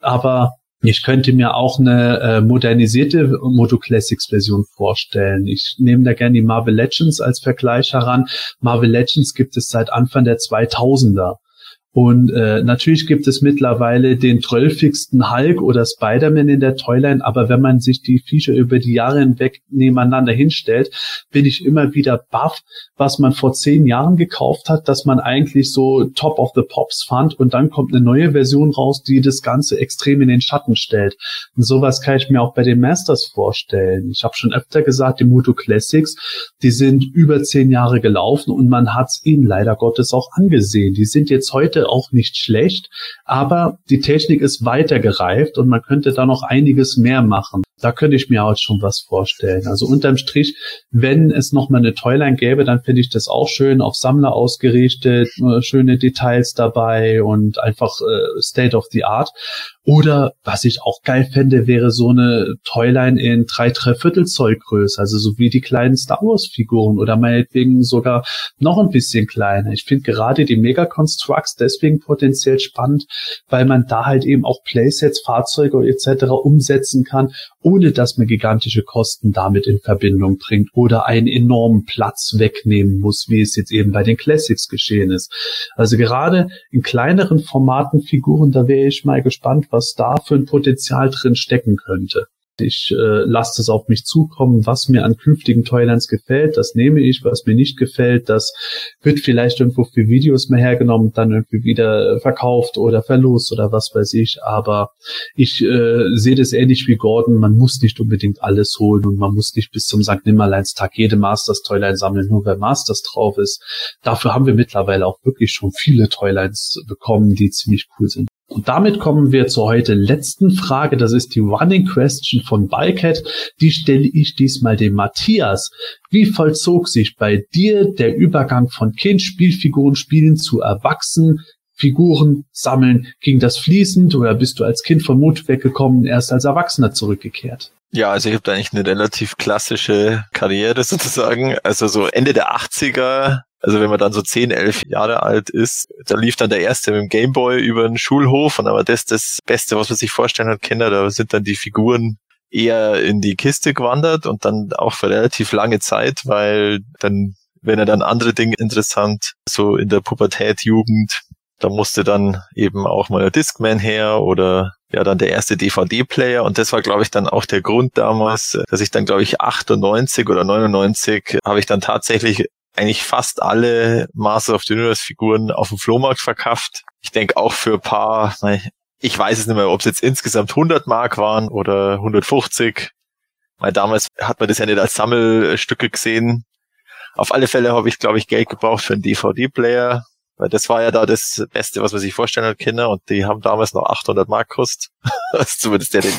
aber ich könnte mir auch eine äh, modernisierte Moto Classics Version vorstellen. Ich nehme da gerne die Marvel Legends als Vergleich heran. Marvel Legends gibt es seit Anfang der 2000er. Und äh, natürlich gibt es mittlerweile den trölfigsten Hulk oder Spider-Man in der Toyline, aber wenn man sich die Viecher über die Jahre hinweg nebeneinander hinstellt, bin ich immer wieder baff, was man vor zehn Jahren gekauft hat, dass man eigentlich so Top of the Pops fand und dann kommt eine neue Version raus, die das Ganze extrem in den Schatten stellt. Und sowas kann ich mir auch bei den Masters vorstellen. Ich habe schon öfter gesagt, die Moto Classics, die sind über zehn Jahre gelaufen und man hat es ihnen leider Gottes auch angesehen. Die sind jetzt heute auch nicht schlecht, aber die Technik ist weitergereift und man könnte da noch einiges mehr machen. Da könnte ich mir auch schon was vorstellen. Also unterm Strich, wenn es noch mal eine Toyline gäbe, dann finde ich das auch schön, auf Sammler ausgerichtet, schöne Details dabei und einfach äh, State of the Art. Oder was ich auch geil fände, wäre so eine Toyline in drei, drei Viertel Zoll Größe, also so wie die kleinen Star Wars Figuren oder meinetwegen sogar noch ein bisschen kleiner. Ich finde gerade die Mega Constructs deswegen potenziell spannend, weil man da halt eben auch Playsets, Fahrzeuge etc. umsetzen kann, ohne dass man gigantische Kosten damit in Verbindung bringt oder einen enormen Platz wegnehmen muss, wie es jetzt eben bei den Classics geschehen ist. Also gerade in kleineren Formaten Figuren, da wäre ich mal gespannt, was da für ein Potenzial drin stecken könnte. Ich äh, lasse es auf mich zukommen, was mir an künftigen Toylands gefällt, das nehme ich, was mir nicht gefällt, das wird vielleicht irgendwo für Videos mehr hergenommen, dann irgendwie wieder verkauft oder verlost oder was weiß ich. Aber ich äh, sehe das ähnlich wie Gordon, man muss nicht unbedingt alles holen und man muss nicht bis zum St. Nimmerleinstag jede Masters Toyline sammeln, nur weil Masters drauf ist. Dafür haben wir mittlerweile auch wirklich schon viele Toylines bekommen, die ziemlich cool sind. Und damit kommen wir zur heute letzten Frage. Das ist die Running Question von Bikehead. Die stelle ich diesmal dem Matthias. Wie vollzog sich bei dir der Übergang von Kind-Spielfiguren spielen zu Erwachsenen? Figuren sammeln, ging das fließend oder bist du als Kind vom Mut weggekommen, erst als Erwachsener zurückgekehrt? Ja, also ich habe da eigentlich eine relativ klassische Karriere sozusagen. Also so Ende der 80er also wenn man dann so 10, 11 Jahre alt ist, da lief dann der erste mit dem Gameboy über den Schulhof und aber das das Beste, was man sich vorstellen hat, Kinder, da sind dann die Figuren eher in die Kiste gewandert und dann auch für relativ lange Zeit, weil dann, wenn er dann andere Dinge interessant, so in der Pubertät, Jugend, da musste dann eben auch mal der Discman her oder ja dann der erste DVD-Player und das war glaube ich dann auch der Grund damals, dass ich dann glaube ich 98 oder 99 habe ich dann tatsächlich eigentlich fast alle Master of the Universe Figuren auf dem Flohmarkt verkauft. Ich denke auch für ein paar, ich weiß es nicht mehr, ob es jetzt insgesamt 100 Mark waren oder 150. Weil damals hat man das ja nicht als Sammelstücke gesehen. Auf alle Fälle habe ich, glaube ich, Geld gebraucht für einen DVD-Player. Weil das war ja da das Beste, was man sich vorstellen kann, Kinder. Und die haben damals noch 800 Mark gekostet. zumindest der, den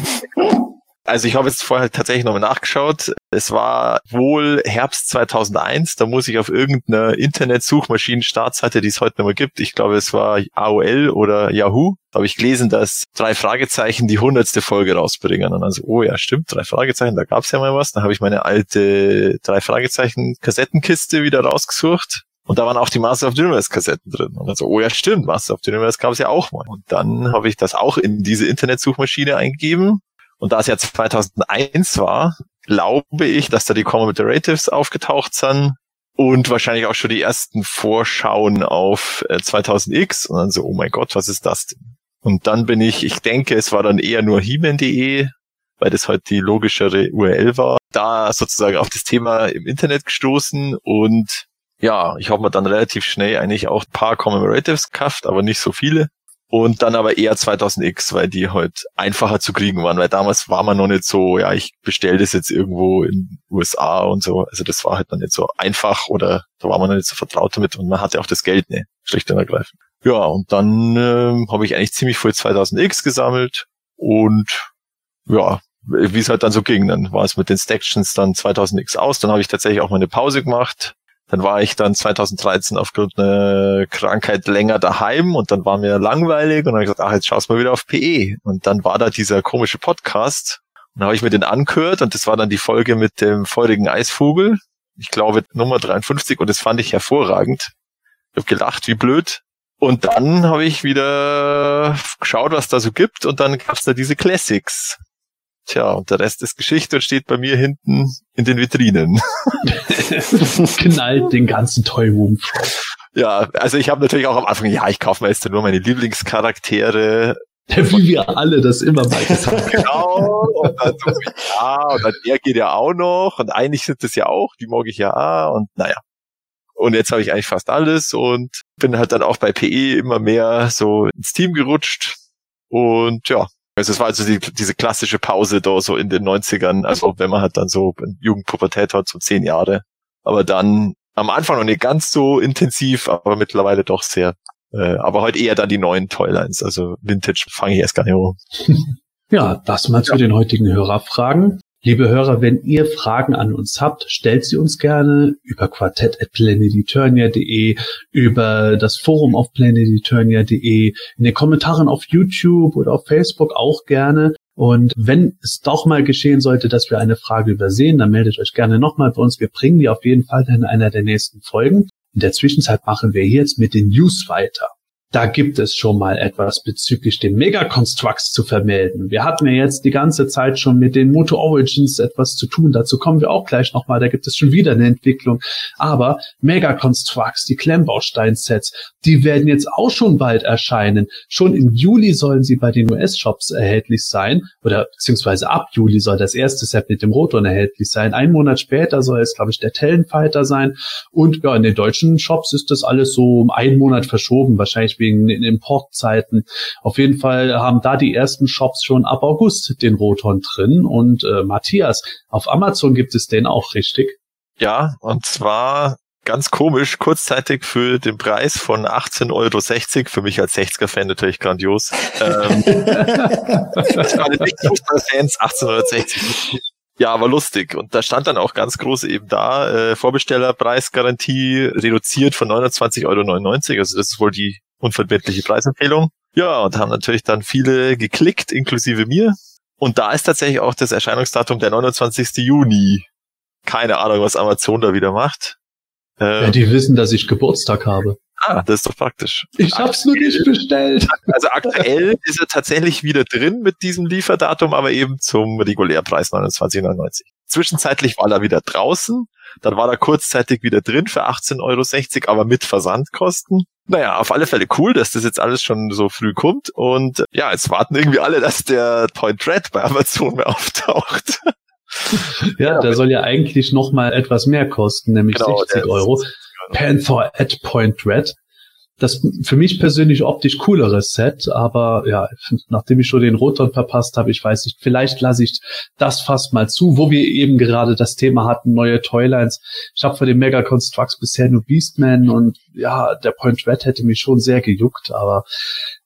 also ich habe jetzt vorher tatsächlich nochmal nachgeschaut. Es war wohl Herbst 2001. Da muss ich auf irgendeiner Internet-Suchmaschinen-Startseite, die es heute noch mal gibt, ich glaube es war AOL oder Yahoo, da habe ich gelesen, dass drei Fragezeichen die hundertste Folge rausbringen. Und also, oh ja, stimmt, drei Fragezeichen, da gab's ja mal was. Dann habe ich meine alte drei Fragezeichen Kassettenkiste wieder rausgesucht. Und da waren auch die Master of the Universe Kassetten drin. Und dann so, oh ja, stimmt, Master of the Universe gab es ja auch mal. Und dann habe ich das auch in diese Internetsuchmaschine eingegeben und da es ja 2001 war, glaube ich, dass da die Commemorative aufgetaucht sind und wahrscheinlich auch schon die ersten Vorschauen auf 2000X äh, und dann so, oh mein Gott, was ist das denn? Und dann bin ich, ich denke, es war dann eher nur he weil das halt die logischere URL war, da sozusagen auf das Thema im Internet gestoßen und ja, ich habe mir dann relativ schnell eigentlich auch paar Commemoratives gekauft, aber nicht so viele und dann aber eher 2000X, weil die halt einfacher zu kriegen waren, weil damals war man noch nicht so, ja, ich bestelle das jetzt irgendwo in USA und so. Also das war halt noch nicht so einfach oder da war man noch nicht so vertraut damit und man hatte auch das Geld nicht, schlicht und ergreifend. Ja, und dann äh, habe ich eigentlich ziemlich voll 2000X gesammelt und ja, wie es halt dann so ging. Dann war es mit den Stactions dann 2000X aus. Dann habe ich tatsächlich auch mal eine Pause gemacht. Dann war ich dann 2013 aufgrund einer Krankheit länger daheim und dann war mir langweilig und dann habe ich gesagt, ach, jetzt schaust mal wieder auf PE. Und dann war da dieser komische Podcast und dann habe ich mir den angehört und das war dann die Folge mit dem feurigen Eisvogel. Ich glaube Nummer 53 und das fand ich hervorragend. Ich habe gelacht, wie blöd. Und dann habe ich wieder geschaut, was da so gibt und dann gab's da diese Classics. Tja, und der Rest ist Geschichte und steht bei mir hinten in den Vitrinen. Knallt den ganzen Toy Room. Ja, also ich habe natürlich auch am Anfang, ja, ich kaufe mir jetzt nur meine Lieblingscharaktere. Wie wir alle das immer mal gesagt haben. Genau, und dann so, ja, und dann der geht ja auch noch und eigentlich sind das ja auch, die mag ich ja und naja. Und jetzt habe ich eigentlich fast alles und bin halt dann auch bei PE immer mehr so ins Team gerutscht. Und ja, also es war also die, diese klassische Pause da so in den 90ern, also wenn man halt dann so Jugendpubertät hat, so zehn Jahre. Aber dann am Anfang noch nicht ganz so intensiv, aber mittlerweile doch sehr. Äh, aber heute eher dann die neuen Toylines, also Vintage fange ich erst gar nicht an. Ja, das mal zu den heutigen Hörerfragen. Liebe Hörer, wenn ihr Fragen an uns habt, stellt sie uns gerne über quartett.planeteturnia.de, über das Forum auf planeteturnia.de, in den Kommentaren auf YouTube oder auf Facebook auch gerne. Und wenn es doch mal geschehen sollte, dass wir eine Frage übersehen, dann meldet euch gerne nochmal bei uns. Wir bringen die auf jeden Fall in einer der nächsten Folgen. In der Zwischenzeit machen wir jetzt mit den News weiter. Da gibt es schon mal etwas bezüglich den Megaconstructs zu vermelden. Wir hatten ja jetzt die ganze Zeit schon mit den Moto Origins etwas zu tun. Dazu kommen wir auch gleich nochmal. Da gibt es schon wieder eine Entwicklung. Aber Megaconstructs, die Klemmbaustein-Sets, die werden jetzt auch schon bald erscheinen. Schon im Juli sollen sie bei den US-Shops erhältlich sein. Oder beziehungsweise ab Juli soll das erste Set mit dem Rotor erhältlich sein. Ein Monat später soll es, glaube ich, der Tellenfighter sein. Und ja, in den deutschen Shops ist das alles so um einen Monat verschoben. Wahrscheinlich wegen den Importzeiten. Auf jeden Fall haben da die ersten Shops schon ab August den Roton drin. Und äh, Matthias, auf Amazon gibt es den auch richtig. Ja, und zwar ganz komisch, kurzzeitig für den Preis von 18,60 Euro, für mich als 60er-Fan natürlich grandios. Ähm, Fußballfans, 18,60 Euro. Ja, aber lustig. Und da stand dann auch ganz groß eben da, äh, Vorbestellerpreisgarantie reduziert von 29,99 Euro. Also das ist wohl die unverbindliche Preisempfehlung. Ja, und haben natürlich dann viele geklickt, inklusive mir. Und da ist tatsächlich auch das Erscheinungsdatum der 29. Juni. Keine Ahnung, was Amazon da wieder macht. Ähm, ja, die wissen, dass ich Geburtstag habe. Ah, das ist doch praktisch. Ich hab's nur nicht bestellt. Also aktuell ist er tatsächlich wieder drin mit diesem Lieferdatum, aber eben zum Regulärpreis 29,99. Zwischenzeitlich war er wieder draußen, dann war er kurzzeitig wieder drin für 18,60 Euro, aber mit Versandkosten. Naja, auf alle Fälle cool, dass das jetzt alles schon so früh kommt. Und ja, jetzt warten irgendwie alle, dass der Point Red bei Amazon mehr auftaucht. Ja, ja der soll ja eigentlich noch mal etwas mehr kosten, nämlich genau, 60 Euro. Panther at Point Red das für mich persönlich optisch cooleres Set, aber ja, nachdem ich schon den Roton verpasst habe, ich weiß nicht, vielleicht lasse ich das fast mal zu, wo wir eben gerade das Thema hatten, neue Toylines. Ich habe für den Mega Constructs bisher nur Beastman und ja, der Point Red hätte mich schon sehr gejuckt, aber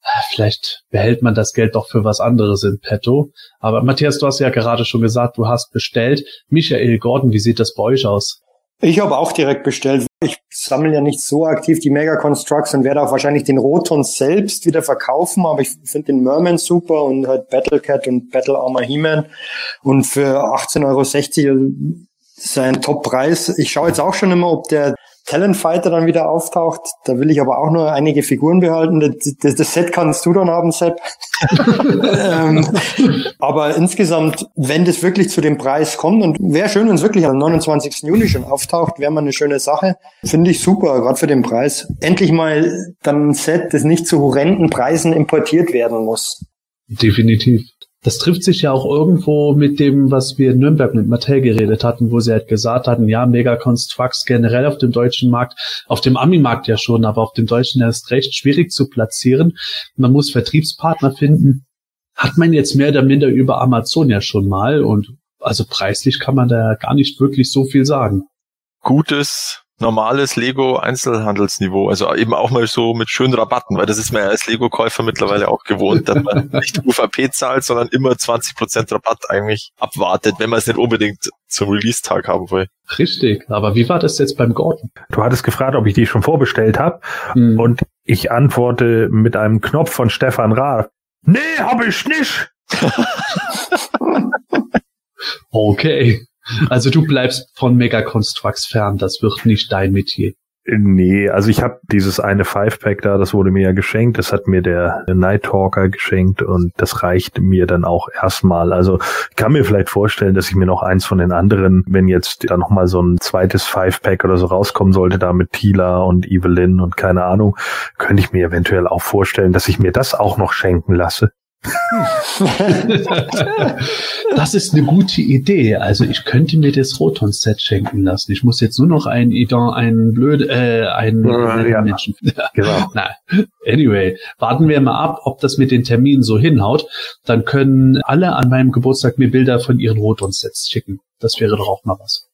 äh, vielleicht behält man das Geld doch für was anderes in petto. Aber Matthias, du hast ja gerade schon gesagt, du hast bestellt. Michael Gordon, wie sieht das bei euch aus? Ich habe auch direkt bestellt. Ich sammle ja nicht so aktiv die Mega Constructs und werde auch wahrscheinlich den Roton selbst wieder verkaufen, aber ich finde den Merman super und halt Battle Cat und Battle Armor He-Man. Und für 18,60 Euro ist ein Top-Preis. Ich schaue jetzt auch schon immer, ob der Talent Fighter dann wieder auftaucht. Da will ich aber auch nur einige Figuren behalten. Das, das, das Set kannst du dann haben, Sepp. ähm, aber insgesamt, wenn das wirklich zu dem Preis kommt, und wäre schön, wenn es wirklich am 29. Juli schon auftaucht, wäre mal eine schöne Sache. Finde ich super, gerade für den Preis. Endlich mal dann ein Set, das nicht zu horrenden Preisen importiert werden muss. Definitiv. Das trifft sich ja auch irgendwo mit dem, was wir in Nürnberg mit Mattel geredet hatten, wo sie halt gesagt hatten, ja, Megacons Trucks generell auf dem deutschen Markt, auf dem Ami-Markt ja schon, aber auf dem deutschen erst recht schwierig zu platzieren. Man muss Vertriebspartner finden. Hat man jetzt mehr oder minder über Amazon ja schon mal und also preislich kann man da gar nicht wirklich so viel sagen. Gutes normales Lego Einzelhandelsniveau, also eben auch mal so mit schönen Rabatten, weil das ist man ja als Lego-Käufer mittlerweile auch gewohnt, dass man nicht UVP zahlt, sondern immer 20% Rabatt eigentlich abwartet, wenn man es nicht unbedingt zum Release-Tag haben will. Richtig. Aber wie war das jetzt beim Gordon? Du hattest gefragt, ob ich die schon vorbestellt habe Hm. und ich antworte mit einem Knopf von Stefan Raab. Nee, hab ich nicht. Okay. Also du bleibst von Mega Constructs fern, das wird nicht dein Metier. Nee, also ich habe dieses eine Five-Pack da, das wurde mir ja geschenkt, das hat mir der Night Talker geschenkt und das reicht mir dann auch erstmal. Also ich kann mir vielleicht vorstellen, dass ich mir noch eins von den anderen, wenn jetzt da nochmal so ein zweites Five-Pack oder so rauskommen sollte, da mit Tila und Evelyn und keine Ahnung, könnte ich mir eventuell auch vorstellen, dass ich mir das auch noch schenken lasse. Das ist eine gute Idee. Also ich könnte mir das Roton-Set schenken lassen. Ich muss jetzt nur noch ein Idon, ein blöd, äh, ein Äh, ja. Menschen. Genau. Na, anyway, warten wir mal ab, ob das mit den Terminen so hinhaut. Dann können alle an meinem Geburtstag mir Bilder von ihren Roton-Sets schicken. Das wäre doch auch mal was.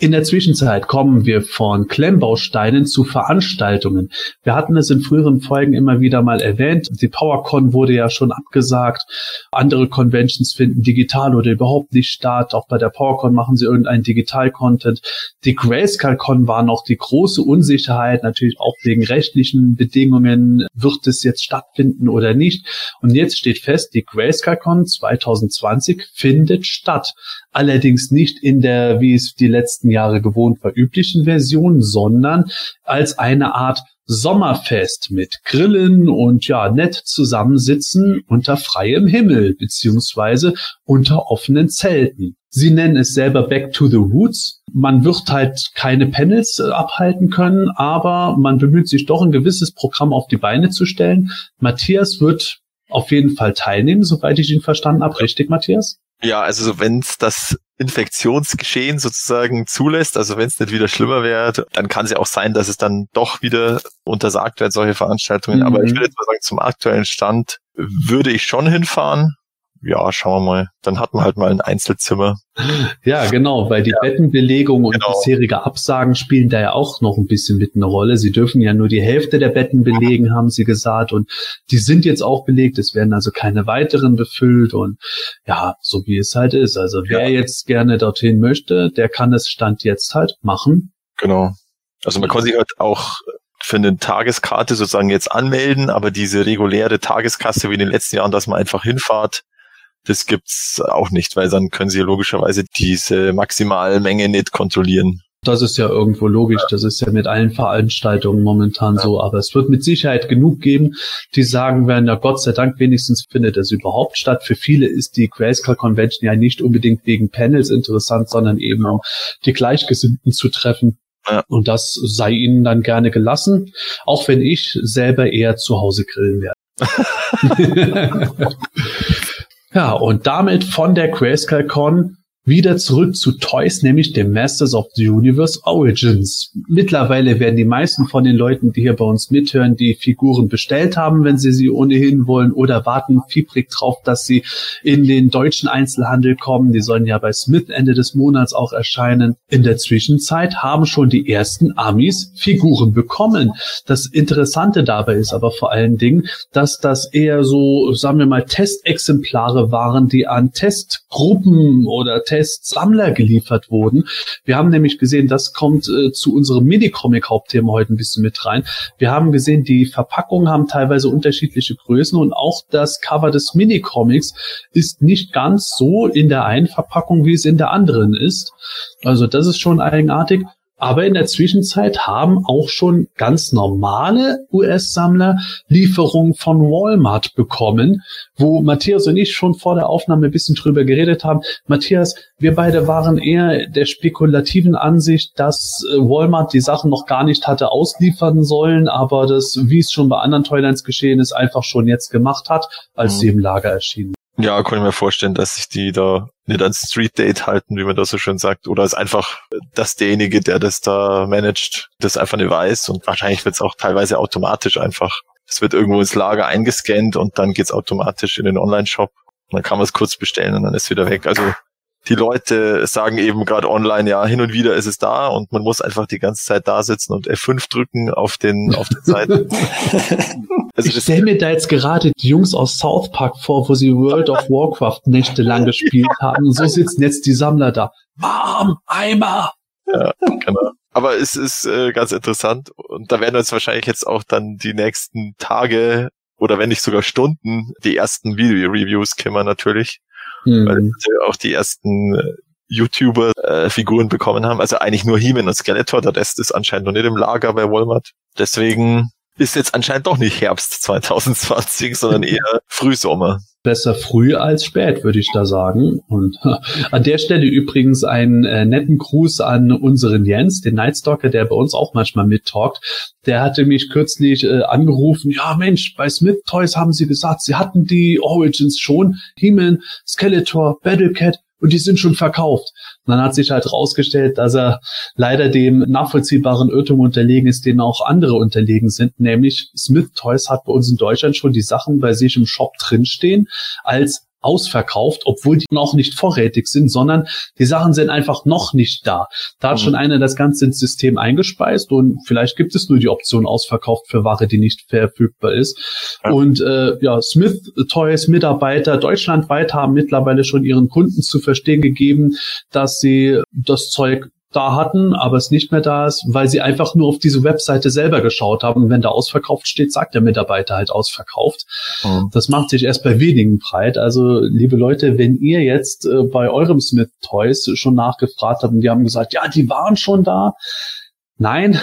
In der Zwischenzeit kommen wir von Klemmbausteinen zu Veranstaltungen. Wir hatten es in früheren Folgen immer wieder mal erwähnt. Die PowerCon wurde ja schon abgesagt. Andere Conventions finden digital oder überhaupt nicht statt. Auch bei der PowerCon machen sie irgendeinen Digital-Content. Die GrayscaleCon war noch die große Unsicherheit, natürlich auch wegen rechtlichen Bedingungen. Wird es jetzt stattfinden oder nicht? Und jetzt steht fest, die GrayscaleCon 2020 findet statt. Allerdings nicht in der, wie es die letzten Jahre gewohnt war, üblichen Version, sondern als eine Art Sommerfest mit Grillen und ja, nett zusammensitzen unter freiem Himmel beziehungsweise unter offenen Zelten. Sie nennen es selber Back to the Roots. Man wird halt keine Panels äh, abhalten können, aber man bemüht sich doch ein gewisses Programm auf die Beine zu stellen. Matthias wird auf jeden Fall teilnehmen, soweit ich ihn verstanden habe. Richtig, Matthias? Ja, also so, wenn es das Infektionsgeschehen sozusagen zulässt, also wenn es nicht wieder schlimmer wird, dann kann es ja auch sein, dass es dann doch wieder untersagt wird, solche Veranstaltungen. Mhm. Aber ich würde jetzt mal sagen, zum aktuellen Stand würde ich schon hinfahren. Ja, schauen wir mal. Dann hat man halt mal ein Einzelzimmer. Ja, genau, weil die Bettenbelegung und Genau. bisherige Absagen spielen da ja auch noch ein bisschen mit eine Rolle. Sie dürfen ja nur die Hälfte der Betten belegen, haben sie gesagt, und die sind jetzt auch belegt. Es werden also keine weiteren befüllt und ja, so wie es halt ist. Also wer jetzt gerne dorthin möchte, der kann es Stand jetzt halt machen. Genau. Also man kann sich halt auch für eine Tageskarte sozusagen jetzt anmelden, aber diese reguläre Tageskasse wie in den letzten Jahren, dass man einfach hinfahrt, das gibt's auch nicht, weil dann können sie logischerweise diese Maximalmenge nicht kontrollieren. Das ist ja irgendwo logisch. Das ist ja mit allen Veranstaltungen momentan so. Aber es wird mit Sicherheit genug geben, die sagen werden, ja Gott sei Dank wenigstens findet es überhaupt statt. Für viele ist die Grayscale Convention ja nicht unbedingt wegen Panels interessant, sondern eben um die Gleichgesinnten zu treffen. Ja. Und das sei ihnen dann gerne gelassen, auch wenn ich selber eher zu Hause grillen werde. Ja, und damit von der Grayscale Con wieder zurück zu Toys, nämlich dem Masters of the Universe Origins. Mittlerweile werden die meisten von den Leuten, die hier bei uns mithören, die Figuren bestellt haben, wenn sie sie ohnehin wollen oder warten fiebrig drauf, dass sie in den deutschen Einzelhandel kommen. Die sollen ja bei Smith Ende des Monats auch erscheinen. In der Zwischenzeit haben schon die ersten Amis Figuren bekommen. Das Interessante dabei ist aber vor allen Dingen, dass das eher so, sagen wir mal, Testexemplare waren, die an Testgruppen oder Testsammler geliefert wurden. Wir haben nämlich gesehen, das kommt äh, zu unserem Minicomic-Hauptthema heute ein bisschen mit rein. Wir haben gesehen, die Verpackungen haben teilweise unterschiedliche Größen und auch das Cover des Minicomics ist nicht ganz so in der einen Verpackung, wie es in der anderen ist. Also das ist schon eigenartig. Aber in der Zwischenzeit haben auch schon ganz normale US-Sammler Lieferungen von Walmart bekommen, wo Matthias und ich schon vor der Aufnahme ein bisschen drüber geredet haben. Matthias, wir beide waren eher der spekulativen Ansicht, dass äh, Walmart die Sachen noch gar nicht hatte ausliefern sollen, aber das, wie es schon bei anderen Toylands geschehen ist, einfach schon jetzt gemacht hat, als Mhm. sie im Lager erschienen. Ja, kann ich mir vorstellen, dass sich die da nicht ans Street Date halten, wie man das so schön sagt. Oder ist einfach, dass derjenige, der das da managt, das einfach nicht weiß. Und wahrscheinlich wird es auch teilweise automatisch einfach. Es wird irgendwo ins Lager eingescannt und dann geht's automatisch in den Online-Shop. Dann kann man es kurz bestellen und dann ist es wieder weg. Also die Leute sagen eben gerade online, ja, hin und wieder ist es da und man muss einfach die ganze Zeit da sitzen und F5 drücken auf den, auf den Seiten. also ich stelle mir da jetzt gerade die Jungs aus South Park vor, wo sie World of Warcraft nächtelang gespielt haben. Und so sitzen jetzt die Sammler da. Warm, Eimer! Ja, genau. Aber es ist äh, ganz interessant und da werden uns wahrscheinlich jetzt auch dann die nächsten Tage oder wenn nicht sogar Stunden die ersten Video-Reviews kümmern natürlich mhm. weil wir auch die ersten äh, YouTuber-Figuren äh, bekommen haben. Also eigentlich nur He-Man und Skeletor, der Rest ist anscheinend noch nicht im Lager bei Walmart. Deswegen ist jetzt anscheinend doch nicht Herbst 2020, sondern eher Frühsommer. Besser früh als spät, würde ich da sagen. Und an der Stelle übrigens einen äh, netten Gruß an unseren Jens, den Nightstalker, der bei uns auch manchmal mittalkt. Der hatte mich kürzlich äh, angerufen, ja Mensch, bei Smith Toys haben sie gesagt, sie hatten die Origins schon, He-Man, Skeletor, Battlecat, und die sind schon verkauft. Und dann hat sich halt rausgestellt, dass er leider dem nachvollziehbaren Irrtum unterlegen ist, denen auch andere unterlegen sind, nämlich Smith Toys hat bei uns in Deutschland schon die Sachen bei sich im Shop drinstehen als ausverkauft, obwohl die noch nicht vorrätig sind, sondern die Sachen sind einfach noch nicht da. Da hat mhm. schon einer das Ganze ins System eingespeist und vielleicht gibt es nur die Option ausverkauft für Ware, die nicht verfügbar ist. Ja. Und äh, ja, Smith Toys Mitarbeiter deutschlandweit haben mittlerweile schon ihren Kunden zu verstehen gegeben, dass sie das Zeug da hatten, aber es nicht mehr da ist, weil sie einfach nur auf diese Webseite selber geschaut haben. Und wenn da ausverkauft steht, sagt der Mitarbeiter halt ausverkauft. Mhm. Das macht sich erst bei wenigen breit. Also, liebe Leute, wenn ihr jetzt äh, bei eurem Smith Toys schon nachgefragt habt und die haben gesagt, ja, die waren schon da. Nein,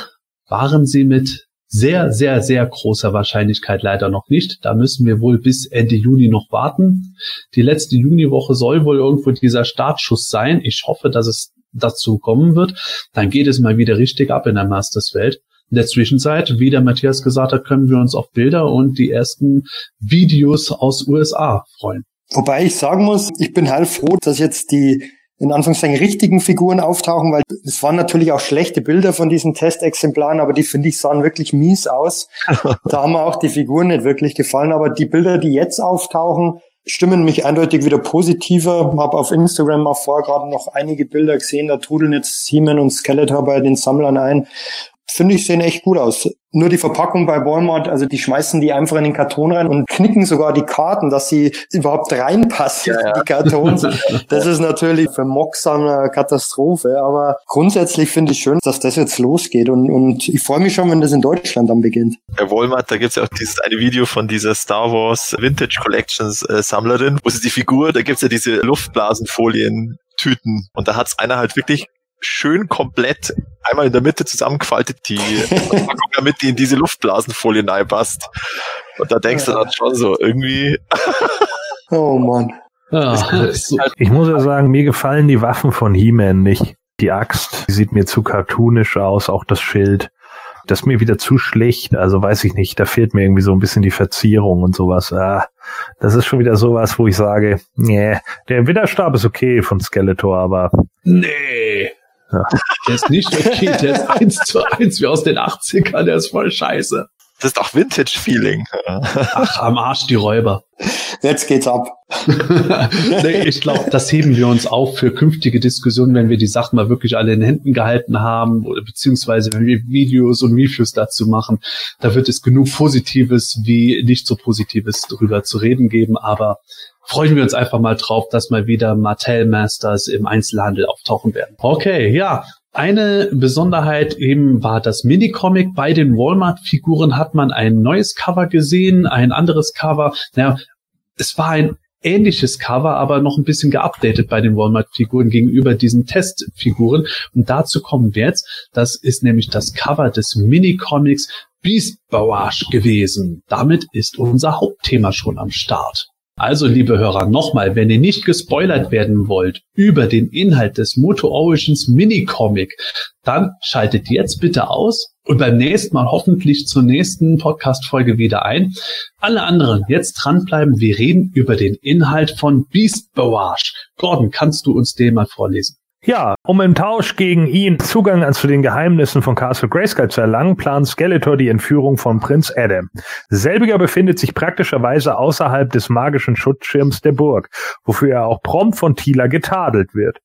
waren sie mit sehr, sehr, sehr großer Wahrscheinlichkeit leider noch nicht. Da müssen wir wohl bis Ende Juni noch warten. Die letzte Juniwoche soll wohl irgendwo dieser Startschuss sein. Ich hoffe, dass es dazu kommen wird, dann geht es mal wieder richtig ab in der Masters-Welt. In der Zwischenzeit, wie der Matthias gesagt hat, können wir uns auf Bilder und die ersten Videos aus USA freuen. Wobei ich sagen muss, ich bin halb froh, dass jetzt die in Anführungszeichen richtigen Figuren auftauchen, weil es waren natürlich auch schlechte Bilder von diesen Testexemplaren, aber die finde ich sahen wirklich mies aus. da haben mir auch die Figuren nicht wirklich gefallen, aber die Bilder, die jetzt auftauchen, stimmen mich eindeutig wieder positiver. Habe auf Instagram auch vorher gerade noch einige Bilder gesehen, da trudeln jetzt Siemen und Skeletor bei den Sammlern ein. Finde ich, sehen echt gut aus. Nur die Verpackung bei Walmart, also die schmeißen die einfach in den Karton rein und knicken sogar die Karten, dass sie überhaupt reinpassen, ja, ja. die Kartons. Das ist natürlich für Mox eine Katastrophe, aber grundsätzlich finde ich schön, dass das jetzt losgeht und, und ich freue mich schon, wenn das in Deutschland dann beginnt. Bei Walmart, da gibt's ja auch dieses eine Video von dieser Star Wars Vintage Collections äh, Sammlerin, wo sie die Figur, da gibt's ja diese Luftblasenfolien Tüten. Und da hat's einer halt wirklich schön komplett einmal in der Mitte zusammengefaltet, die damit die in diese Luftblasenfolie passt. Und da denkst ja. du dann schon so, irgendwie. oh Mann. Ja, halt ich muss ja sagen, mir gefallen die Waffen von He-Man nicht. Die Axt, die sieht mir zu cartoonisch aus, auch das Schild. Das ist mir wieder zu schlecht, also weiß ich nicht, da fehlt mir irgendwie so ein bisschen die Verzierung und sowas. Ah, das ist schon wieder sowas, wo ich sage, nee, der Widerstab ist okay von Skeletor, aber. Nee. Ja. Der ist nicht okay, der ist eins zu eins wie aus den 80ern, der ist voll scheiße. Das ist auch Vintage-Feeling. Ach, am Arsch die Räuber. Jetzt geht's ab. nee, ich glaube, das heben wir uns auf für künftige Diskussionen, wenn wir die Sachen mal wirklich alle in Händen gehalten haben oder beziehungsweise wenn wir Videos und Reviews dazu machen. Da wird es genug Positives wie nicht so Positives drüber zu reden geben, aber freuen wir uns einfach mal drauf, dass mal wieder Mattel Masters im Einzelhandel auftauchen werden. Okay, ja. Eine Besonderheit eben war das Minicomic. Bei den Walmart-Figuren hat man ein neues Cover gesehen, ein anderes Cover. Naja, es war ein ähnliches Cover, aber noch ein bisschen geupdatet bei den Walmart-Figuren gegenüber diesen Testfiguren. Und dazu kommen wir jetzt. Das ist nämlich das Cover des Minicomics Beast Barrage gewesen. Damit ist unser Hauptthema schon am Start. Also, liebe Hörer, nochmal, wenn ihr nicht gespoilert werden wollt über den Inhalt des Moto Origins Mini-Comic, dann schaltet jetzt bitte aus und beim nächsten Mal hoffentlich zur nächsten Podcast-Folge wieder ein. Alle anderen jetzt dranbleiben. Wir reden über den Inhalt von Beast Barrage. Gordon, kannst du uns den mal vorlesen? Ja, um im Tausch gegen ihn Zugang zu den Geheimnissen von Castle Grayskull zu erlangen, plant Skeletor die Entführung von Prinz Adam. Selbiger befindet sich praktischerweise außerhalb des magischen Schutzschirms der Burg, wofür er auch prompt von Tila getadelt wird.